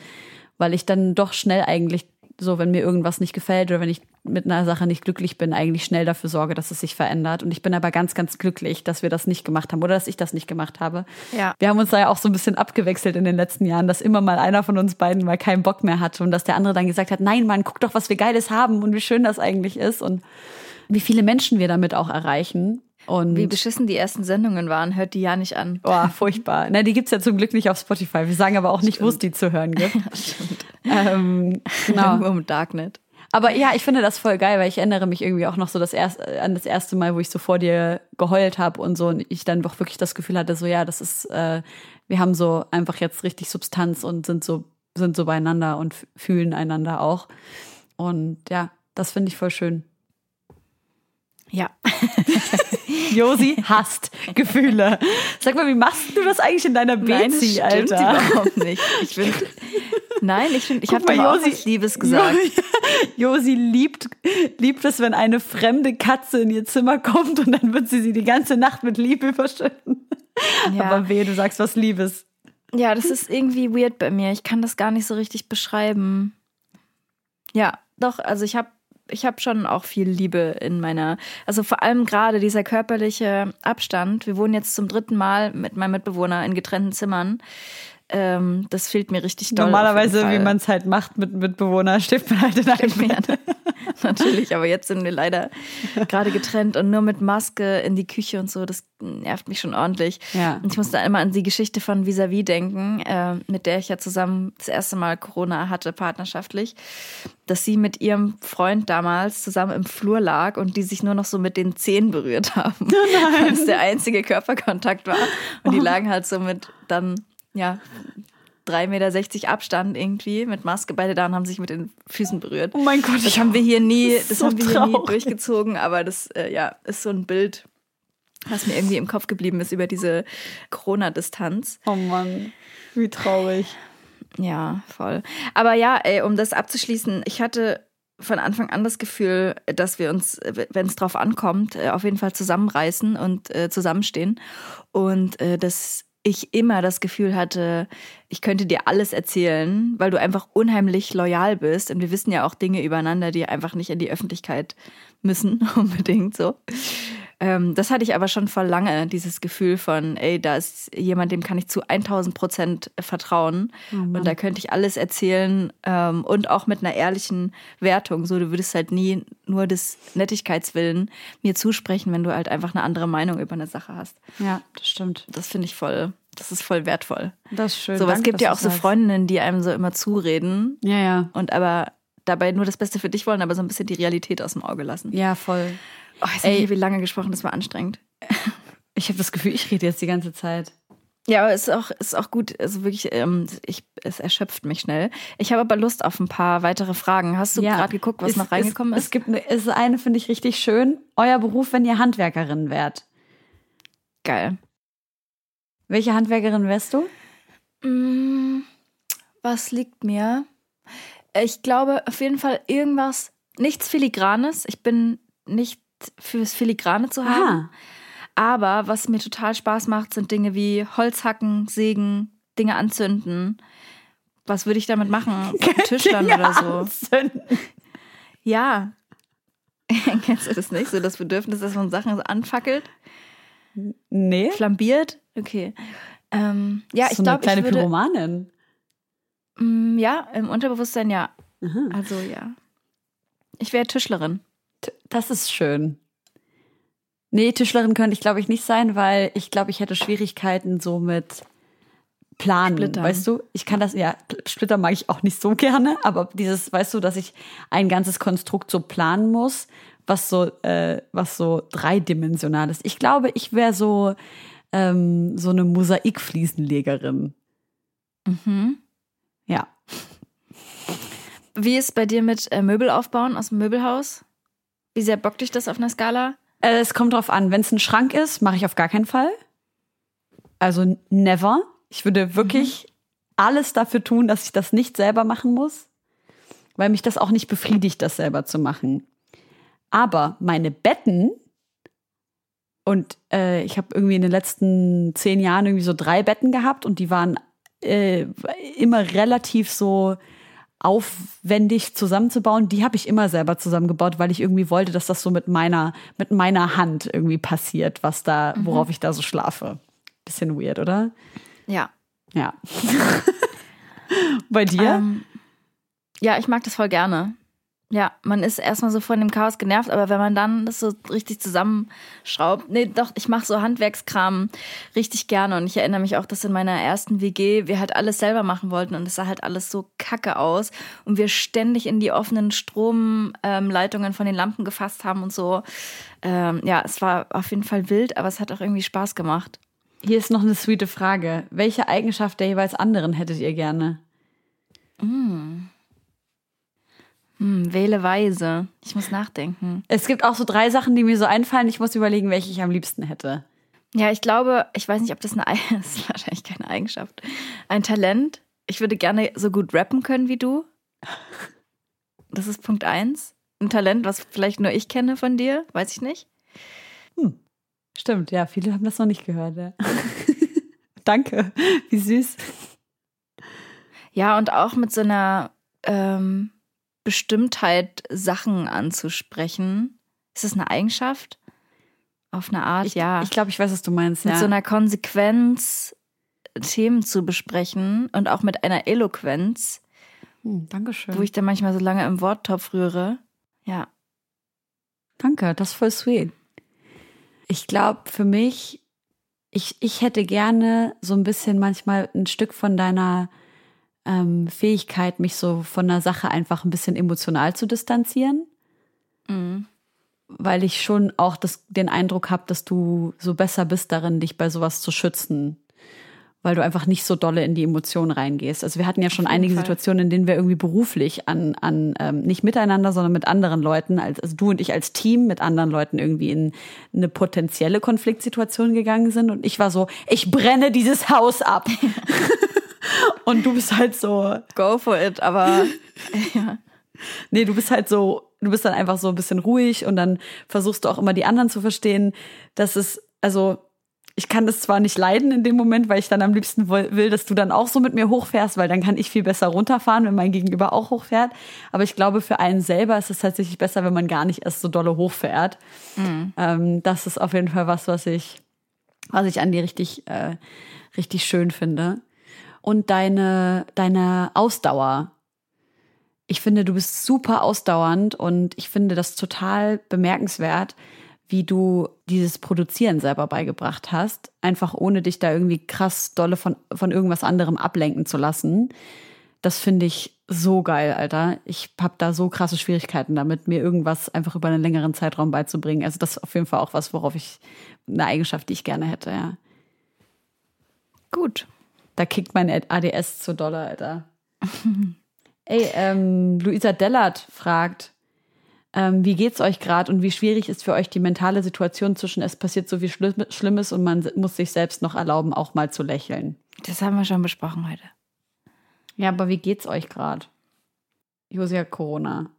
weil ich dann doch schnell eigentlich so, wenn mir irgendwas nicht gefällt oder wenn ich mit einer Sache nicht glücklich bin, eigentlich schnell dafür sorge, dass es sich verändert. Und ich bin aber ganz, ganz glücklich, dass wir das nicht gemacht haben oder dass ich das nicht gemacht habe. Ja. Wir haben uns da ja auch so ein bisschen abgewechselt in den letzten Jahren, dass immer mal einer von uns beiden mal keinen Bock mehr hatte und dass der andere dann gesagt hat, nein, Mann, guck doch, was wir Geiles haben und wie schön das eigentlich ist und wie viele Menschen wir damit auch erreichen. Und Wie beschissen die ersten Sendungen waren, hört die ja nicht an. Boah, furchtbar. Na, die gibt's ja zum Glück nicht auf Spotify. Wir sagen aber auch nicht, wo es die zu hören gibt. ähm, genau. Im Darknet. Aber ja, ich finde das voll geil, weil ich erinnere mich irgendwie auch noch so das erste, an das erste Mal, wo ich so vor dir geheult habe und so und ich dann doch wirklich das Gefühl hatte, so ja, das ist, äh, wir haben so einfach jetzt richtig Substanz und sind so sind so beieinander und fühlen einander auch. Und ja, das finde ich voll schön. Ja. Josi hasst Gefühle. Sag mal, wie machst du das eigentlich in deiner Bezi, Nein, das stimmt Alter? überhaupt nicht. Ich finde, nein, ich finde, ich habe doch auch Josi- was Liebes gesagt. Josi liebt, liebt es, wenn eine fremde Katze in ihr Zimmer kommt und dann wird sie sie die ganze Nacht mit Liebe überschütten. Ja. Aber weh, du sagst was Liebes. Ja, das ist irgendwie weird bei mir. Ich kann das gar nicht so richtig beschreiben. Ja, doch, also ich habe ich hab schon auch viel Liebe in meiner, also vor allem gerade dieser körperliche Abstand. Wir wohnen jetzt zum dritten Mal mit meinem Mitbewohner in getrennten Zimmern. Ähm, das fehlt mir richtig doll. Normalerweise, wie man es halt macht mit Mitbewohnern, steht man halt in einem Ja, natürlich, aber jetzt sind wir leider gerade getrennt und nur mit Maske in die Küche und so. Das nervt mich schon ordentlich. Ja. Und ich muss da immer an die Geschichte von Vis-a-vis denken, äh, mit der ich ja zusammen das erste Mal Corona hatte, partnerschaftlich, dass sie mit ihrem Freund damals zusammen im Flur lag und die sich nur noch so mit den Zehen berührt haben. Weil es der einzige Körperkontakt war. Und die lagen halt so mit dann, ja, 3,60 Meter Abstand irgendwie mit Maske beide da und haben sich mit den Füßen berührt. Oh mein Gott, Das haben wir hier nie, Das das so haben wir hier nie durchgezogen, aber das äh, ja, ist so ein Bild, was mir irgendwie im Kopf geblieben ist über diese Corona-Distanz. Oh Mann, wie traurig. Ja, voll. Aber ja, ey, um das abzuschließen, ich hatte von Anfang an das Gefühl, dass wir uns, wenn es drauf ankommt, äh, auf jeden Fall zusammenreißen und äh, zusammenstehen. Und äh, dass ich immer das Gefühl hatte, ich könnte dir alles erzählen, weil du einfach unheimlich loyal bist. Und wir wissen ja auch Dinge übereinander, die einfach nicht in die Öffentlichkeit müssen, unbedingt so. Ähm, das hatte ich aber schon vor lange, dieses Gefühl von, ey, da ist jemand, dem kann ich zu 1000 Prozent vertrauen. und da könnte ich alles erzählen ähm, und auch mit einer ehrlichen Wertung. So, du würdest halt nie nur des Nettigkeitswillen mir zusprechen, wenn du halt einfach eine andere Meinung über eine Sache hast. Ja, das stimmt. Das finde ich voll, das ist voll wertvoll. Das ist schön. So, was Danke, gibt ja auch so. Freundinnen, die einem so immer zureden Ja, ja. und aber dabei nur das Beste für dich wollen, aber so ein bisschen die Realität aus dem Auge lassen. Ja, voll. Oh, jetzt Ey. wie lange gesprochen, das war anstrengend. Ich habe das Gefühl, ich rede jetzt die ganze Zeit. Ja, aber es ist auch, ist auch gut. Also wirklich, ähm, ich, es erschöpft mich schnell. Ich habe aber Lust auf ein paar weitere Fragen. Hast du Ja. gerade geguckt, was Es- noch reingekommen es, ist? Es gibt eine, es ist eine, finde ich richtig schön. Euer Beruf, wenn ihr Handwerkerin wärt. Geil. Welche Handwerkerin wärst du? Mm, Was liegt mir? Ich glaube auf jeden Fall irgendwas, nichts Filigranes. Ich bin nicht fürs Filigrane zu haben. Aber was mir total Spaß macht, sind Dinge wie Holzhacken, Sägen, Dinge anzünden. Was würde ich damit machen? Tischlern oder so. Anzünden. Ja. Kennst du das nicht? So das Bedürfnis, dass man Sachen so anfackelt, Nee. flambiert? Okay. Ähm, ja, ich so eine glaube, kleine ich würde. Pyromanin. Mm, ja, im Unterbewusstsein ja. Aha. Also ja. Ich wäre Tischlerin. Das ist schön. Nee, Tischlerin könnte ich, glaube ich, nicht sein, weil ich glaube, ich hätte Schwierigkeiten so mit Planen. Splittern. Weißt du, ich kann das, ja, Splitter mag ich auch nicht so gerne, aber dieses, weißt du, dass ich ein ganzes Konstrukt so planen muss, was so, äh, was so dreidimensional ist. Ich glaube, ich wäre so, ähm, so eine Mosaikfliesenlegerin. Mhm. Wie ist bei dir mit äh, Möbel aufbauen aus dem Möbelhaus? Wie sehr bockt dich das auf einer Skala? Äh, es kommt drauf an. Wenn es ein Schrank ist, mache ich auf gar keinen Fall. Also never. Ich würde wirklich alles dafür tun, dass ich das nicht selber machen muss, weil mich das auch nicht befriedigt, das selber zu machen. Aber meine Betten und äh, ich habe irgendwie in den letzten zehn Jahren irgendwie so drei Betten gehabt und die waren äh, immer relativ so aufwendig zusammenzubauen. Die habe ich immer selber zusammengebaut, weil ich irgendwie wollte, dass das so mit meiner mit meiner Hand irgendwie passiert, was da, worauf ich da so schlafe. Bisschen weird, oder? Ja. Ja. Bei dir? Ähm, ja, ich mag das voll gerne. Ja, man ist erstmal so von dem Chaos genervt, aber wenn man dann das so richtig zusammenschraubt, nee, doch, ich mache so Handwerkskram richtig gerne und ich erinnere mich auch, dass in meiner ersten WG wir halt alles selber machen wollten und es sah halt alles so kacke aus und wir ständig in die offenen Stromleitungen von den Lampen gefasst haben und so. Ähm, ja, es war auf jeden Fall wild, aber es hat auch irgendwie Spaß gemacht. Hier ist noch eine sweete Frage. Welche Eigenschaft der jeweils anderen hättet ihr gerne? Hm, wähle weise. Ich muss nachdenken. Es gibt auch so drei Sachen, die mir so einfallen. Ich muss überlegen, welche ich am liebsten hätte. Ja, ich glaube, ich weiß nicht, ob das eine das ist wahrscheinlich keine Eigenschaft. Ein Talent. Ich würde gerne so gut rappen können wie du. Das ist Punkt eins. Ein Talent, was vielleicht nur ich kenne von dir, weiß ich nicht. Hm. Stimmt, ja, viele haben das noch nicht gehört. Ja. Danke, wie süß. Ja, und auch mit so einer ähm, Bestimmtheit, Sachen anzusprechen. Ist das eine Eigenschaft? Auf eine Art, ich, ja. Ich glaube, ich weiß, was du meinst. Mit ja. so einer Konsequenz Themen zu besprechen und auch mit einer Eloquenz. Hm, Dankeschön. Wo ich dann manchmal so lange im Worttopf rühre. Ja. Danke, das ist voll sweet. Ich glaube, für mich, ich, ich hätte gerne so ein bisschen manchmal ein Stück von deiner ähm, Fähigkeit, mich so von der Sache einfach ein bisschen emotional zu distanzieren. Mhm. Weil ich schon auch das, den Eindruck habe, dass du so besser bist darin, dich bei sowas zu schützen. Weil du einfach nicht so dolle in die Emotionen reingehst. Also wir hatten ja schon einige Fall. Situationen, in denen wir irgendwie beruflich an, an ähm, nicht miteinander, sondern mit anderen Leuten, als, also du und ich als Team mit anderen Leuten irgendwie in eine potenzielle Konfliktsituation gegangen sind. Und ich war so, ich brenne dieses Haus ab. und du bist halt so, Go for it, aber ja. Nee, du bist halt so, du bist dann einfach so ein bisschen ruhig und dann versuchst du auch immer die anderen zu verstehen, dass es, also ich kann das zwar nicht leiden in dem Moment, weil ich dann am liebsten will, dass du dann auch so mit mir hochfährst, weil dann kann ich viel besser runterfahren, wenn mein Gegenüber auch hochfährt. Aber ich glaube, für einen selber ist es tatsächlich besser, wenn man gar nicht erst so dolle hochfährt. Mhm. Ähm, das ist auf jeden Fall was, was ich, was ich an dir richtig, äh, richtig schön finde. Und deine, deine Ausdauer, ich finde, du bist super ausdauernd und ich finde das total bemerkenswert, wie du dieses Produzieren selber beigebracht hast, einfach ohne dich da irgendwie krass dolle von, von irgendwas anderem ablenken zu lassen. Das finde ich so geil, Alter. Ich habe da so krasse Schwierigkeiten damit, mir irgendwas einfach über einen längeren Zeitraum beizubringen. Also das ist auf jeden Fall auch was, worauf ich eine Eigenschaft, die ich gerne hätte, ja. Gut. Da kickt mein ADS zu dolle, Alter. Ey, ähm, Luisa Dellert fragt, ähm, wie geht's euch gerade und wie schwierig ist für euch die mentale Situation zwischen es passiert so viel Schlimmes und man muss sich selbst noch erlauben, auch mal zu lächeln? Das haben wir schon besprochen heute. Ja, aber wie geht's euch gerade? Josia Corona.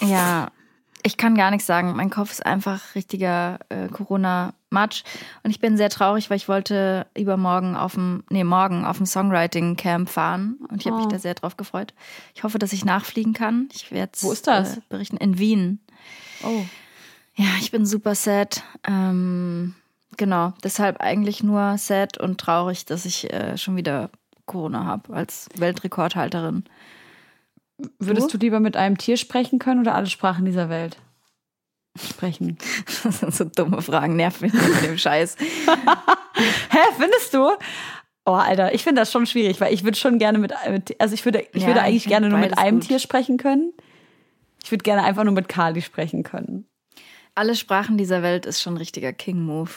Ja, ich kann gar nichts sagen. Mein Kopf ist einfach richtiger äh, Corona-Matsch. Und ich bin sehr traurig, weil ich wollte übermorgen auf dem, nee, morgen auf dem Songwriting-Camp fahren. Und ich habe Oh. mich da sehr drauf gefreut. Ich hoffe, dass ich nachfliegen kann. Ich werde Wo ist das? Äh, berichten. In Wien. Oh. Ja, ich bin super sad. Ähm, genau, deshalb eigentlich nur sad und traurig, dass ich äh, schon wieder Corona habe als Weltrekordhalterin. Würdest du lieber mit einem Tier sprechen können oder alle Sprachen dieser Welt sprechen? Das sind so dumme Fragen, nervt mich mit dem Scheiß. Hä, findest du? Oh, Alter, ich finde das schon schwierig, weil ich würde schon gerne mit, mit also ich würde, ich Ja, würde ich eigentlich find gerne nur mit einem gut. Tier sprechen können. Ich würde gerne einfach nur mit Kali sprechen können. Alle Sprachen dieser Welt ist schon ein richtiger King-Move.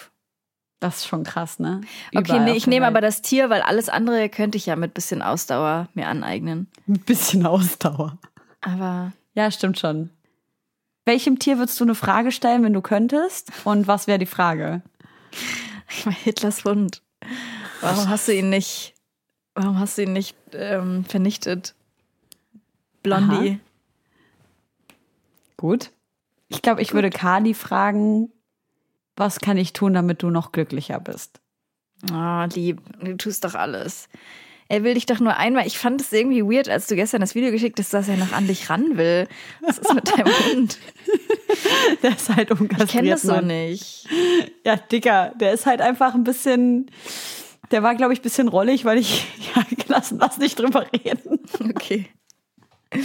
Das ist schon krass, ne? Okay, nee, ich nehme aber das Tier, weil alles andere könnte ich ja mit bisschen Ausdauer mir aneignen. Ein bisschen Ausdauer. Aber Ja, stimmt schon. Welchem Tier würdest du eine Frage stellen, wenn du könntest? Und was wäre die Frage? ich meine, Hitlers Hund. Warum hast du ihn nicht, warum hast du ihn nicht ähm, vernichtet? Blondie. Gut. Ich glaube, ich würde Kali fragen, was kann ich tun, damit du noch glücklicher bist? Ah, lieb, du tust doch alles. Er will dich doch nur einmal. Ich fand es irgendwie weird, als du gestern das Video geschickt hast, dass er noch an dich ran will. Was ist mit deinem Hund? Der ist halt unkastriert, Ich kenne das so Mann. nicht. Ja, Dicker, der ist halt einfach ein bisschen, der war, glaube ich, ein bisschen rollig, weil ich, ja, lass, lass nicht drüber reden. Okay.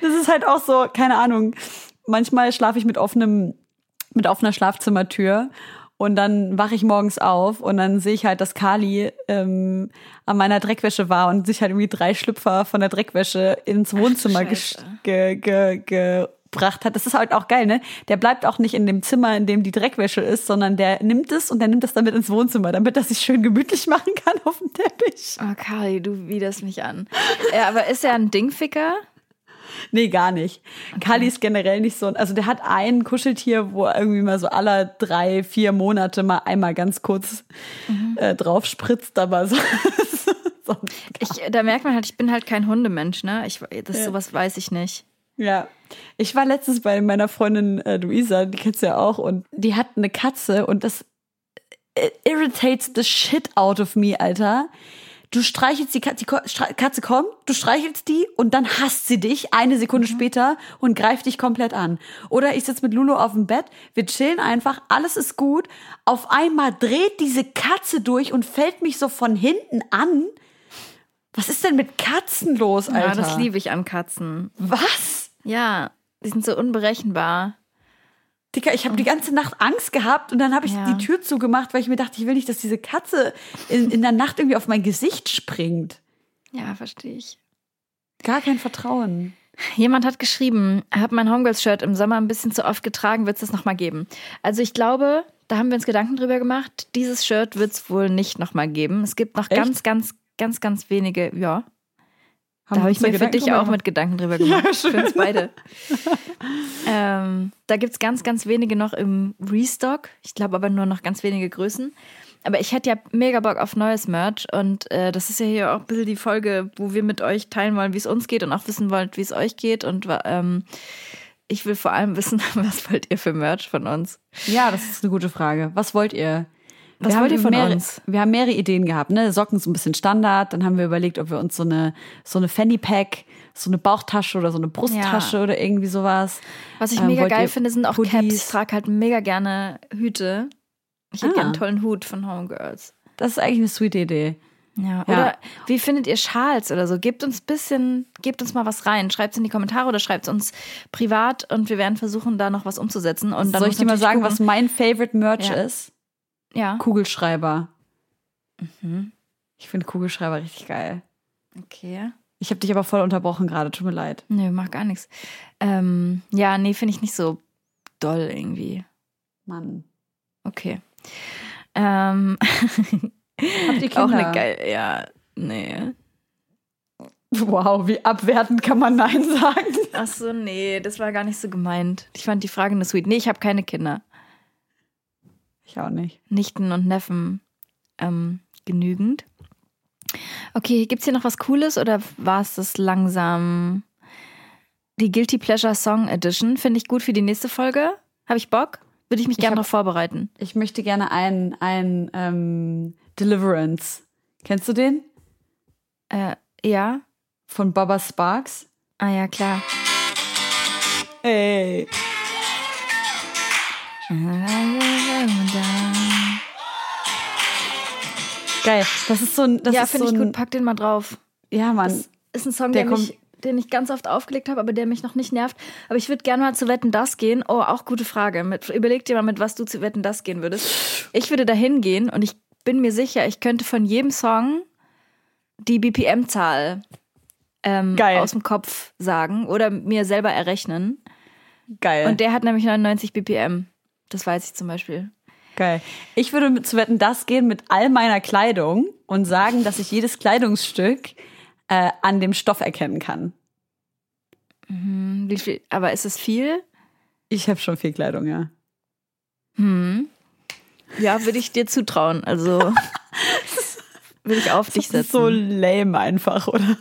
Das ist halt auch so, keine Ahnung. Manchmal schlafe ich mit offenem, mit offener Schlafzimmertür und dann wache ich morgens auf und dann sehe ich halt, dass Kali ähm, an meiner Dreckwäsche war und sich halt irgendwie drei Schlüpfer von der Dreckwäsche ins Wohnzimmer Scheiße. ge, ge, gebracht hat. Das ist halt auch geil, ne? Der bleibt auch nicht in dem Zimmer, in dem die Dreckwäsche ist, sondern der nimmt es und der nimmt es dann mit ins Wohnzimmer, damit er sich schön gemütlich machen kann auf dem Teppich. Oh, Kari, du widerst mich an. Ja, aber ist er ein Dingficker? Nee, gar nicht. Okay. Kali ist generell nicht so. Also der hat ein Kuscheltier, wo er irgendwie mal so alle drei, vier Monate mal einmal ganz kurz mhm. äh, drauf spritzt, aber so. ich, da merkt man halt, ich bin halt kein Hundemensch, ne? Ich, das, ja. Sowas weiß ich nicht. Ja. Ich war letztens bei meiner Freundin äh, Luisa, die kennst du ja auch, und die hat eine Katze und das äh, irritates the shit out of me, Alter. Du streichelst die Katze, die Katze kommt, du streichelst die und dann hasst sie dich eine Sekunde mhm. später und greift dich komplett an. Oder ich sitze mit Lulu auf dem Bett, wir chillen einfach, alles ist gut. Auf einmal dreht diese Katze durch und fällt mich so von hinten an. Was ist denn mit Katzen los, Alter? Ja, das liebe ich an Katzen. Was? Ja, die sind so unberechenbar. Dicker, ich habe die ganze Nacht Angst gehabt und dann habe ich ja. die Tür zugemacht, weil ich mir dachte, ich will nicht, dass diese Katze in, in der Nacht irgendwie auf mein Gesicht springt. Ja, verstehe ich. Gar kein Vertrauen. Jemand hat geschrieben, habe mein Homegirls-Shirt im Sommer ein bisschen zu oft getragen, wird es das nochmal geben? Also ich glaube, da haben wir uns Gedanken drüber gemacht. Dieses Shirt wird es wohl nicht nochmal geben. Es gibt noch Echt? ganz, ganz, ganz, ganz wenige, ja, da habe ich mir für dich auch mit Gedanken drüber gemacht. Ja, für uns beide. ähm, da gibt es ganz, ganz wenige noch im Restock. Ich glaube aber nur noch ganz wenige Größen. Aber ich hätte ja mega Bock auf neues Merch und äh, das ist ja hier auch ein bisschen die Folge, wo wir mit euch teilen wollen, wie es uns geht und auch wissen wollt, wie es euch geht. Und ähm, ich will vor allem wissen, was wollt ihr für Merch von uns? Ja, das ist eine gute Frage. Was wollt ihr? Was wir wollt ihr von mehrere, uns? Wir haben mehrere Ideen gehabt, ne? Socken so ein bisschen Standard, dann haben wir überlegt, ob wir uns so eine so eine Fanny Pack, so eine Bauchtasche oder so eine Brusttasche ja. oder irgendwie sowas. Was ich ähm, mega geil finde, sind auch Hoodies. Caps. Ich trage halt mega gerne Hüte. Ich hätte ah. gerne einen tollen Hut von Homegirls. Das ist eigentlich eine sweet Idee. Ja, oder ja. wie findet ihr Schals oder so? Gebt uns ein bisschen, gebt uns mal was rein. Schreibt es in die Kommentare oder schreibt es uns privat und wir werden versuchen, da noch was umzusetzen. Und dann Soll ich dir mal sagen, gucken, was mein Favorite Merch ja. ist? Ja. Kugelschreiber. Mhm. Ich finde Kugelschreiber richtig geil. Okay. Ich habe dich aber voll unterbrochen gerade, tut mir leid. Nee, mach gar nichts. Ähm, ja, nee, finde ich nicht so doll irgendwie. Mann. Okay. Ähm, Habt ihr Kinder? Auch eine geil, ja, nee. Wow, wie abwertend kann man Nein sagen? Ach so, nee, das war gar nicht so gemeint. Ich fand die Frage nur sweet. Nee, ich habe keine Kinder. Ich auch nicht. Nichten und Neffen ähm, genügend. Okay, gibt es hier noch was Cooles oder war es das langsam? Die Guilty Pleasure Song Edition finde ich gut für die nächste Folge. Habe ich Bock? Würde ich mich gerne noch vorbereiten. Ich möchte gerne einen, einen ähm, Deliverance. Kennst du den? Äh, ja. Von Baba Sparks? Ah ja, klar. Ey. Geil. Das ist so ein. Das ja, finde so ich gut. Pack den mal drauf. Ja, Mann. Das ist ein Song, der, der mich, den ich ganz oft aufgelegt habe, aber der mich noch nicht nervt. Aber ich würde gerne mal zu Wetten das gehen. Oh, auch gute Frage. Mit, überleg dir mal, mit was du zu Wetten das gehen würdest. Ich würde da hingehen und ich bin mir sicher, ich könnte von jedem Song die BPM-Zahl ähm, aus dem Kopf sagen oder mir selber errechnen. Geil. Und der hat nämlich 99 BPM. Das weiß ich zum Beispiel. Geil. Ich würde zu wetten, das gehen mit all meiner Kleidung und sagen, dass ich jedes Kleidungsstück äh, an dem Stoff erkennen kann. Mhm, wie viel? Aber ist es viel? Ich habe schon viel Kleidung, ja. Hm. Ja, würde ich dir zutrauen. Also würde ich auf dich setzen. Das ist so lame einfach, oder?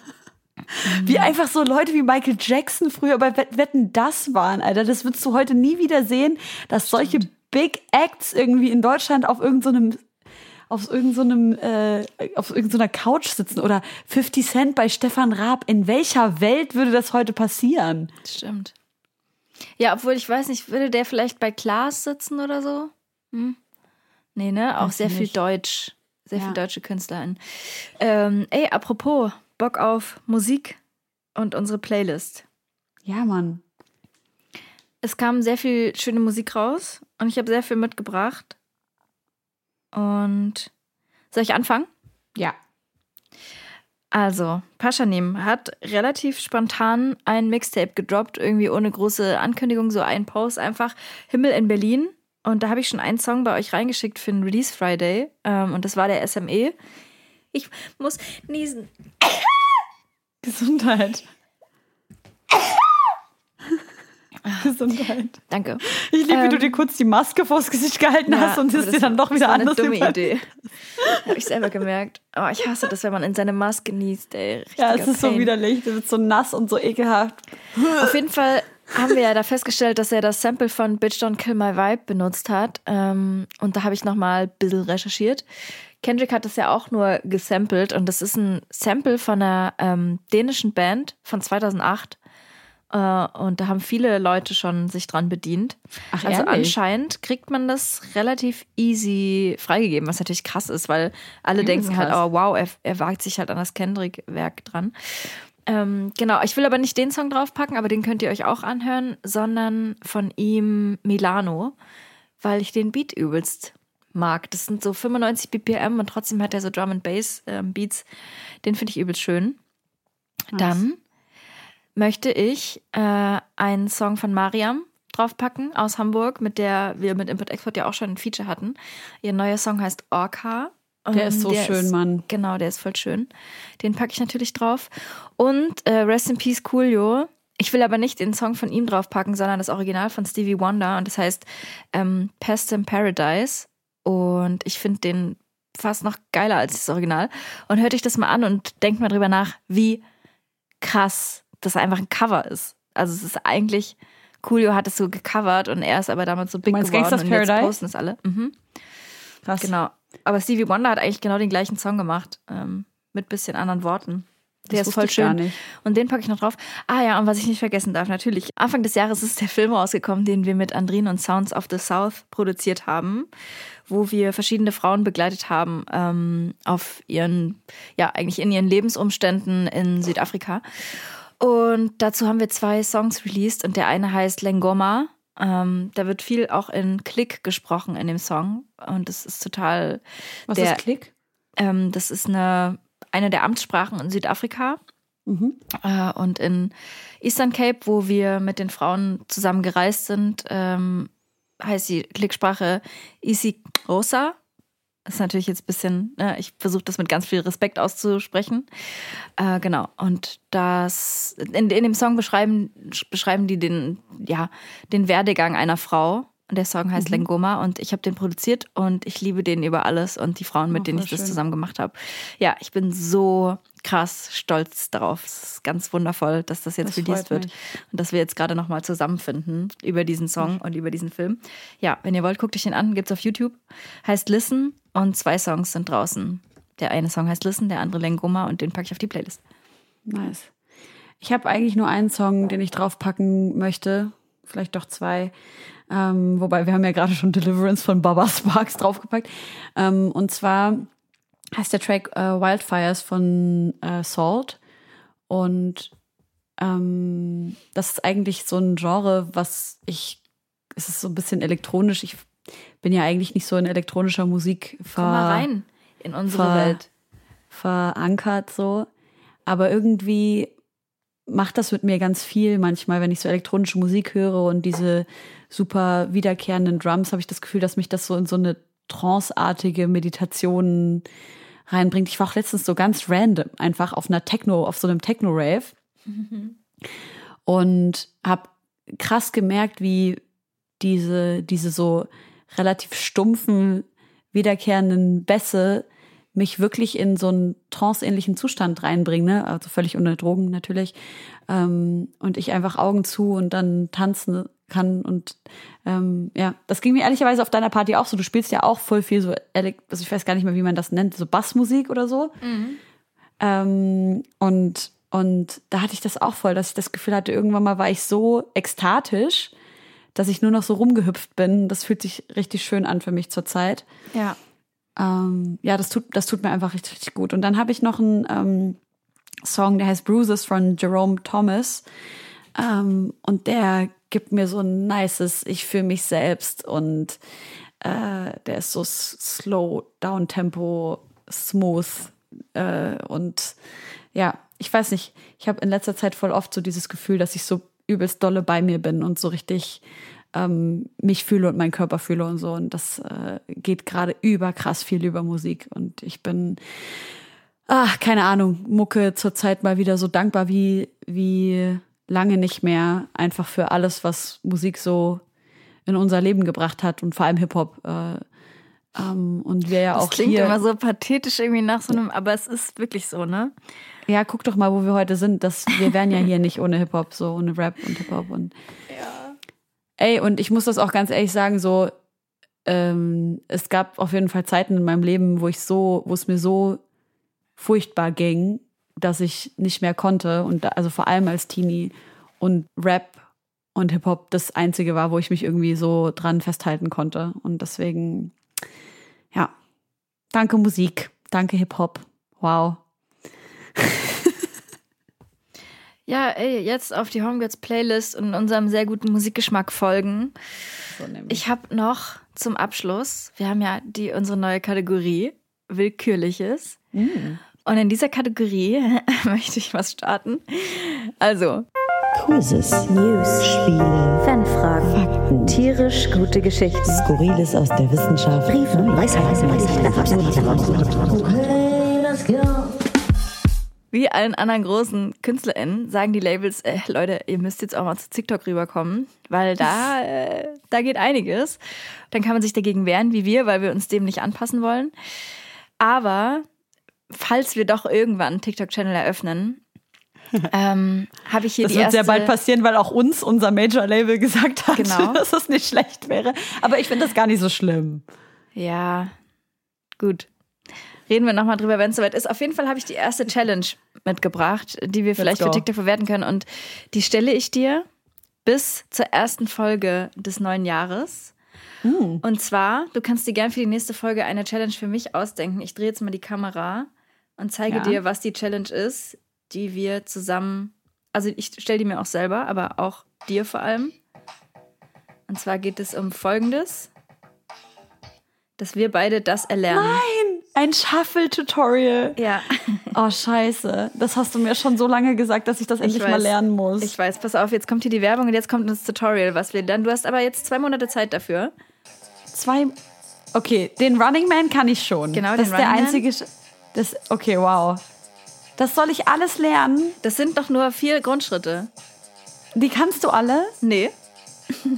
Wie einfach so Leute wie Michael Jackson früher bei Wetten das waren, Alter. Das würdest du heute nie wieder sehen, dass solche Big Acts irgendwie in Deutschland auf irgendeinem so auf irgendeinem so äh, auf irgendeiner so Couch sitzen oder 50 Cent bei Stefan Raab. In welcher Welt würde das heute passieren? Stimmt. Ja, obwohl ich weiß nicht, würde der vielleicht bei Klaas sitzen oder so? Hm? Nee, ne? Auch weiß sehr nicht. viel Deutsch. Sehr ja. viel deutsche KünstlerInnen. Ähm, ey, apropos, Bock auf Musik und unsere Playlist. Ja, Mann. Es kam sehr viel schöne Musik raus und ich habe sehr viel mitgebracht. Und soll ich anfangen? Ja. Also, Paschanim hat relativ spontan ein Mixtape gedroppt, irgendwie ohne große Ankündigung, so ein Post einfach. Himmel in Berlin. Und da habe ich schon einen Song bei euch reingeschickt für den Release Friday. Ähm, und das war der SME. Ich muss niesen. Gesundheit. Gesundheit. Danke. Ich liebe, wie Ähm, du dir kurz die Maske vors Gesicht gehalten hast und es das dir dann doch das wieder anders dumme Idee. Habe ich selber gemerkt. Aber ich hasse das, wenn man in seine Maske niest, ey. Ja, es ist so Pain. widerlich. Es wird so nass und so ekelhaft. Auf jeden Fall haben wir ja da festgestellt, dass er das Sample von Bitch Don't Kill My Vibe benutzt hat. Ähm, und da habe ich nochmal ein bisschen recherchiert. Kendrick hat das ja auch nur gesampelt und das ist ein Sample von einer ähm, dänischen Band von 2008. Äh, und da haben viele Leute schon sich dran bedient. Ach, also ehrlich? anscheinend kriegt man das relativ easy freigegeben, was natürlich krass ist, weil alle Übelst denken halt, oh wow, er, er wagt sich halt an das Kendrick-Werk dran. Ähm, genau, ich will aber nicht den Song draufpacken, aber den könnt ihr euch auch anhören, sondern von ihm Milano, weil ich den Beat übelst mag. Das sind so 95 BPM und trotzdem hat er so Drum and Bass ähm, Beats. Den finde ich übelst schön. Dann möchte ich äh, einen Song von Mariam draufpacken aus Hamburg, mit der wir mit Import Export ja auch schon ein Feature hatten. Ihr neuer Song heißt Orca. Der ist so schön, ist, Mann. Genau, der ist voll schön. Den packe ich natürlich drauf. Und äh, Rest in Peace Coolio. Ich will aber nicht den Song von ihm draufpacken, sondern das Original von Stevie Wonder. Und das heißt ähm, Pest in Paradise. Und ich finde den fast noch geiler als das Original. Und hört euch das mal an und denkt mal drüber nach, wie krass das einfach ein Cover ist. Also es ist eigentlich, Coolio hat es so gecovert und er ist aber damals so big geworden Gangsta's und jetzt Paradise? posten es alle. Mhm. Krass. Genau. Aber Stevie Wonder hat eigentlich genau den gleichen Song gemacht, ähm, mit bisschen anderen Worten. Der Das ist voll schön. Und den packe ich noch drauf. Ah ja, und was ich nicht vergessen darf, natürlich. Anfang des Jahres ist der Film rausgekommen, den wir mit Andrine und Sounds of the South produziert haben, wo wir verschiedene Frauen begleitet haben ähm, auf ihren, ja, eigentlich in ihren Lebensumständen in Südafrika. Und dazu haben wir zwei Songs released und der eine heißt Lengoma. Ähm, da wird viel auch in Klick gesprochen in dem Song und das ist total Was ist Klick? ähm, das ist eine, eine der Amtssprachen in Südafrika Mhm. äh, und in Eastern Cape, wo wir mit den Frauen zusammen gereist sind, ähm, heißt die Klicksprache Isi Rosa. Das ist natürlich jetzt ein bisschen, ne, ich versuche das mit ganz viel Respekt auszusprechen. Äh, genau. Und das in, in dem Song beschreiben, beschreiben die den, ja, den Werdegang einer Frau. Und der Song heißt Lengoma und ich habe den produziert und ich liebe den über alles und die Frauen, mit Oh, denen ich das schön. zusammen gemacht habe. Ja, ich bin so krass stolz darauf. Es ist ganz wundervoll, dass das jetzt Das released wird mich. und dass wir jetzt gerade nochmal zusammenfinden über diesen Song und über diesen Film. Ja, wenn ihr wollt, guckt euch den an, gibt's auf YouTube. Heißt Listen und zwei Songs sind draußen. Der eine Song heißt Listen, der andere Lengoma und den packe ich auf die Playlist. Nice. Ich habe eigentlich nur einen Song, den ich draufpacken möchte. Vielleicht doch zwei. Ähm, wobei wir haben ja gerade schon Deliverance von Baba Sparks draufgepackt. Ähm, und zwar heißt der Track äh, Wildfires von äh, Salt. Und ähm, das ist eigentlich so ein Genre, was ich, es ist so ein bisschen elektronisch. Ich bin ja eigentlich nicht so in elektronischer Musik ver Komm mal rein in unsere ver- Welt. verankert so. Aber irgendwie macht das mit mir ganz viel manchmal, wenn ich so elektronische Musik höre und diese super wiederkehrenden Drums, habe ich das Gefühl, dass mich das so in so eine tranceartige Meditation reinbringt. Ich war auch letztens so ganz random einfach auf einer Techno, auf so einem Techno-Rave und habe krass gemerkt, wie diese, diese so relativ stumpfen, wiederkehrenden Bässe mich wirklich in so einen tranceähnlichen Zustand reinbringen, ne? also völlig ohne Drogen natürlich. Ähm, und ich einfach Augen zu und dann tanzen kann. Und ähm, ja, das ging mir ehrlicherweise auf deiner Party auch so. Du spielst ja auch voll viel so, also ich weiß gar nicht mehr, wie man das nennt, so Bassmusik oder so. Ähm, und, und da hatte ich das auch voll, dass ich das Gefühl hatte, irgendwann mal war ich so ekstatisch, dass ich nur noch so rumgehüpft bin. Das fühlt sich richtig schön an für mich zurzeit. Ja. Ähm, ja, das tut, das tut mir einfach richtig, richtig gut. Und dann habe ich noch einen ähm, Song, der heißt Bruises von Jerome Thomas. Ähm, und der gibt mir so ein nices, ich fühle mich selbst und äh, der ist so slow, down tempo, smooth äh, und ja, ich weiß nicht, ich habe in letzter Zeit voll oft so dieses Gefühl, dass ich so übelst dolle bei mir bin und so richtig ähm, mich fühle und meinen Körper fühle und so. Und das äh, geht gerade überkrass viel über Musik. Und ich bin, ach, keine Ahnung, Mucke zurzeit mal wieder so dankbar wie, wie lange nicht mehr, einfach für alles, was Musik so in unser Leben gebracht hat und vor allem Hip-Hop. Äh, ähm, und wir ja das auch klingt hier. immer so pathetisch irgendwie nach so einem, aber es ist wirklich so, ne? Ja, guck doch mal, wo wir heute sind. Das, wir wären ja hier nicht ohne Hip-Hop, so ohne Rap und Hip-Hop. Und Ja. Ey, und ich muss das auch ganz ehrlich sagen, so, ähm, es gab auf jeden Fall Zeiten in meinem Leben, wo ich so, wo es mir so furchtbar ging, dass ich nicht mehr konnte. Und da, also vor allem als Teenie und Rap und Hip-Hop das Einzige war, wo ich mich irgendwie so dran festhalten konnte. Und deswegen, ja, danke Musik, danke Hip-Hop. Wow. Ja, ey, jetzt auf die Homegirls Playlist und unserem sehr guten Musikgeschmack folgen. So. Ich habe noch zum Abschluss, wir haben ja die unsere neue Kategorie Willkürliches. Mm. Und in dieser Kategorie möchte ich was starten. Also, Quizzes, News, Spiele, Fanfragen, Fakten, tierisch gute Geschichten, Skurriles aus der Wissenschaft, Briefe, Weisheiten, wie allen anderen großen KünstlerInnen sagen die Labels, äh, Leute, ihr müsst jetzt auch mal zu TikTok rüberkommen, weil da, äh, da geht einiges. Dann kann man sich dagegen wehren, wie wir, weil wir uns dem nicht anpassen wollen. Aber falls wir doch irgendwann einen TikTok-Channel eröffnen, ähm, habe ich hier Das die wird erste... sehr bald passieren, weil auch uns unser Major-Label gesagt hat, Genau. dass das nicht schlecht wäre. Aber ich finde das gar nicht so schlimm. Ja, gut. Reden wir nochmal drüber, wenn es soweit ist. Auf jeden Fall habe ich die erste Challenge mitgebracht, die wir vielleicht für. TikTok verwerten können. Und die stelle ich dir bis zur ersten Folge des neuen Jahres. Und zwar, du kannst dir gern für die nächste Folge eine Challenge für mich ausdenken. Ich drehe jetzt mal die Kamera und zeige Ja. dir, was die Challenge ist, die wir zusammen, also ich stelle die mir auch selber, aber auch dir vor allem. Und zwar geht es um Folgendes, dass wir beide das erlernen. Nein, ein Shuffle-Tutorial. Ja, Oh, scheiße. Das hast du mir schon so lange gesagt, dass ich das endlich mal weiß. lernen muss. ich weiß. Pass auf, jetzt kommt hier die Werbung und jetzt kommt das Tutorial, was wir dann. Du hast aber jetzt zwei Monate Zeit dafür. Zwei. Okay, den Running Man kann ich schon. Genau, das den ist der Running Man. einzige. Sch- Das, okay, wow. Das soll ich alles lernen? Das sind doch nur vier Grundschritte. Die kannst du alle? Nee.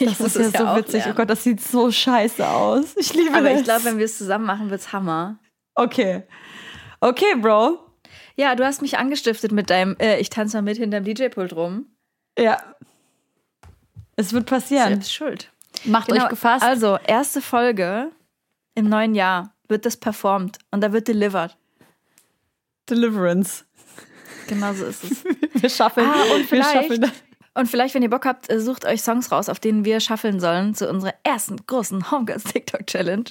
Das ist ja so witzig. Oh Gott, das sieht so scheiße aus. Ich liebe Aber das. ich glaube, wenn wir es zusammen machen, wird's Hammer. Okay. Okay, Bro. Ja, du hast mich angestiftet mit deinem, äh, ich tanze mal mit hinterm DJ-Pult rum. Ja. Es wird passieren. Selbst schuld. Macht Genau, euch gefasst. Also, erste Folge im neuen Jahr wird das performt und da wird delivered. Deliverance. Genau so ist es. Wir schaffen. Ah, und wir vielleicht, schaffen und vielleicht, wenn ihr Bock habt, äh, sucht euch Songs raus, auf denen wir schaffeln sollen zu unserer ersten großen Homegirls TikTok Challenge.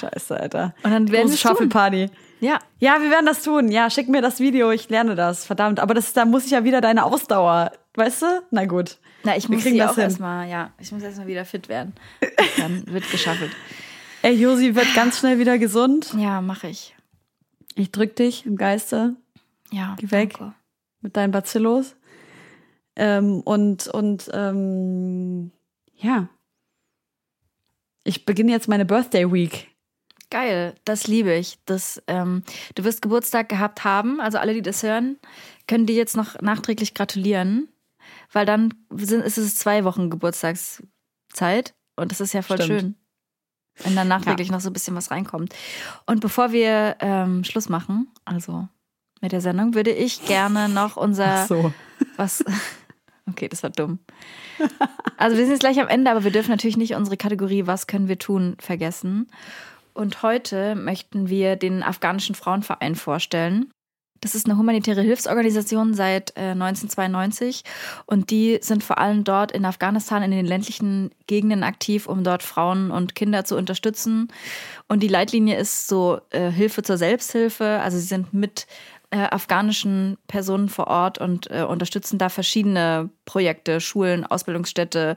Scheiße, Alter. Und dann werden tun. Shuffle Party. Ja, Ja, wir werden das tun. Ja, schick mir das Video, ich lerne das. Verdammt. Aber das, da muss ich ja wieder deine Ausdauer. Weißt du? Na gut. na, ich Wir muss kriegen das auch erstmal, ja, ich muss erstmal wieder fit werden. Dann wird geschaffelt. Ey, Josi wird ganz schnell wieder gesund. Ja, mache ich. Ich drück dich im Geiste Ja, Geh weg. danke. mit deinen Bacillos. Ähm, und und ähm, ja. Ich beginne jetzt meine Birthday Week. Geil, das liebe ich. Das, ähm, du wirst Geburtstag gehabt haben, also alle, die das hören, können dir jetzt noch nachträglich gratulieren, weil dann sind, ist es zwei Wochen Geburtstagszeit und das ist ja voll Stimmt. schön, wenn dann nachträglich noch so ein bisschen was reinkommt. Und bevor wir ähm, Schluss machen, also mit der Sendung, würde ich gerne noch unser Ach so. was. Okay, das war dumm. Also wir sind jetzt gleich am Ende, aber wir dürfen natürlich nicht unsere Kategorie Was können wir tun vergessen. Und heute möchten wir den afghanischen Frauenverein vorstellen. Das ist eine humanitäre Hilfsorganisation seit äh, 1992 und die sind vor allem dort in Afghanistan in den ländlichen Gegenden aktiv, um dort Frauen und Kinder zu unterstützen. Und die Leitlinie ist so äh, Hilfe zur Selbsthilfe. Also sie sind mit äh, afghanischen Personen vor Ort und äh, unterstützen da verschiedene Projekte, Schulen, Ausbildungsstätte,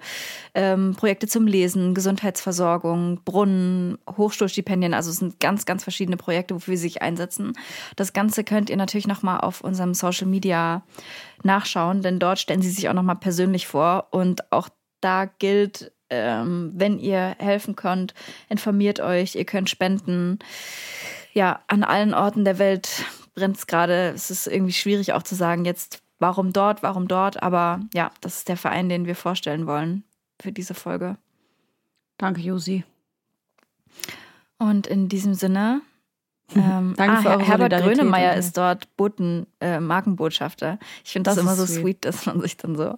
ähm, Projekte zum Lesen, Gesundheitsversorgung, Brunnen, Hochschulstipendien. Also es sind ganz, ganz verschiedene Projekte, wofür sie sich einsetzen. Das Ganze könnt ihr natürlich nochmal auf unserem Social Media nachschauen, denn dort stellen sie sich auch nochmal persönlich vor und auch da gilt, ähm, wenn ihr helfen könnt, informiert euch, ihr könnt spenden. Ja, an allen Orten der Welt brennt es gerade. Es ist irgendwie schwierig auch zu sagen, jetzt warum dort, warum dort. Aber ja, das ist der Verein, den wir vorstellen wollen für diese Folge. Danke, Josi. Und in diesem Sinne. Ähm, Danke ah, für eure Herbert Grönemeyer ist dort Boten, äh, Markenbotschafter. Ich finde das, Das immer so sweet. sweet, dass man sich dann so.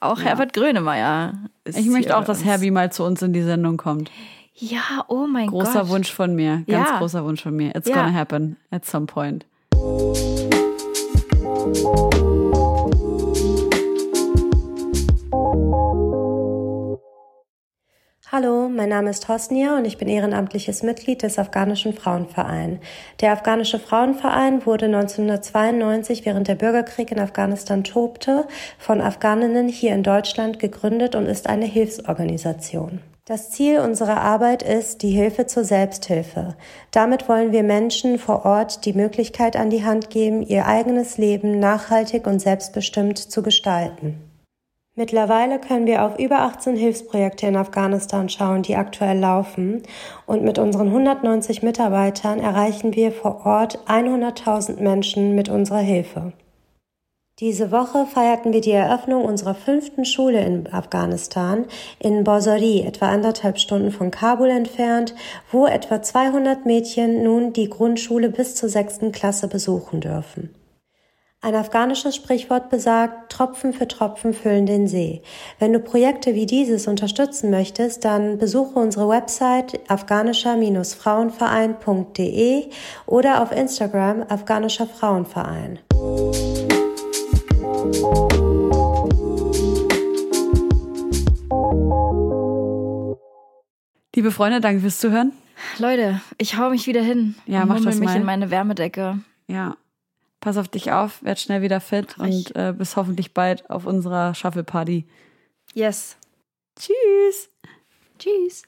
Auch Ja. Herbert Grönemeyer ist. Ich möchte auch, dass. Herbie mal zu uns in die Sendung kommt. Ja, oh mein Gott. Großer Wunsch von mir. Ganz Ja. großer Wunsch von mir. It's Ja. gonna happen at some point. Hallo, mein Name ist Hosnia und ich bin ehrenamtliches Mitglied des Afghanischen Frauenverein. Der Afghanische Frauenverein wurde 1992, während der Bürgerkrieg in Afghanistan tobte, von Afghaninnen hier in Deutschland gegründet und ist eine Hilfsorganisation. Das Ziel unserer Arbeit ist die Hilfe zur Selbsthilfe. Damit wollen wir Menschen vor Ort die Möglichkeit an die Hand geben, ihr eigenes Leben nachhaltig und selbstbestimmt zu gestalten. Mittlerweile können wir auf über 18 Hilfsprojekte in Afghanistan schauen, die aktuell laufen. Und mit unseren 190 Mitarbeitern erreichen wir vor Ort 100.000 Menschen mit unserer Hilfe. Diese Woche feierten wir die Eröffnung unserer fünften Schule in Afghanistan in Bosori, etwa anderthalb Stunden von Kabul entfernt, wo etwa 200 Mädchen nun die Grundschule bis zur sechsten Klasse besuchen dürfen. Ein afghanisches Sprichwort besagt, Tropfen für Tropfen füllen den See. Wenn du Projekte wie dieses unterstützen möchtest, dann besuche unsere Website afghanischer-frauenverein.de oder auf Instagram afghanischer Frauenverein. Liebe Freunde, danke fürs Zuhören. Leute, ich hau mich wieder hin. Ja, mach das mich mal. in meine Wärmedecke. Ja. Pass auf dich auf, werd schnell wieder fit und äh, bis hoffentlich bald auf unserer Shuffle Party. Yes. Tschüss. Tschüss.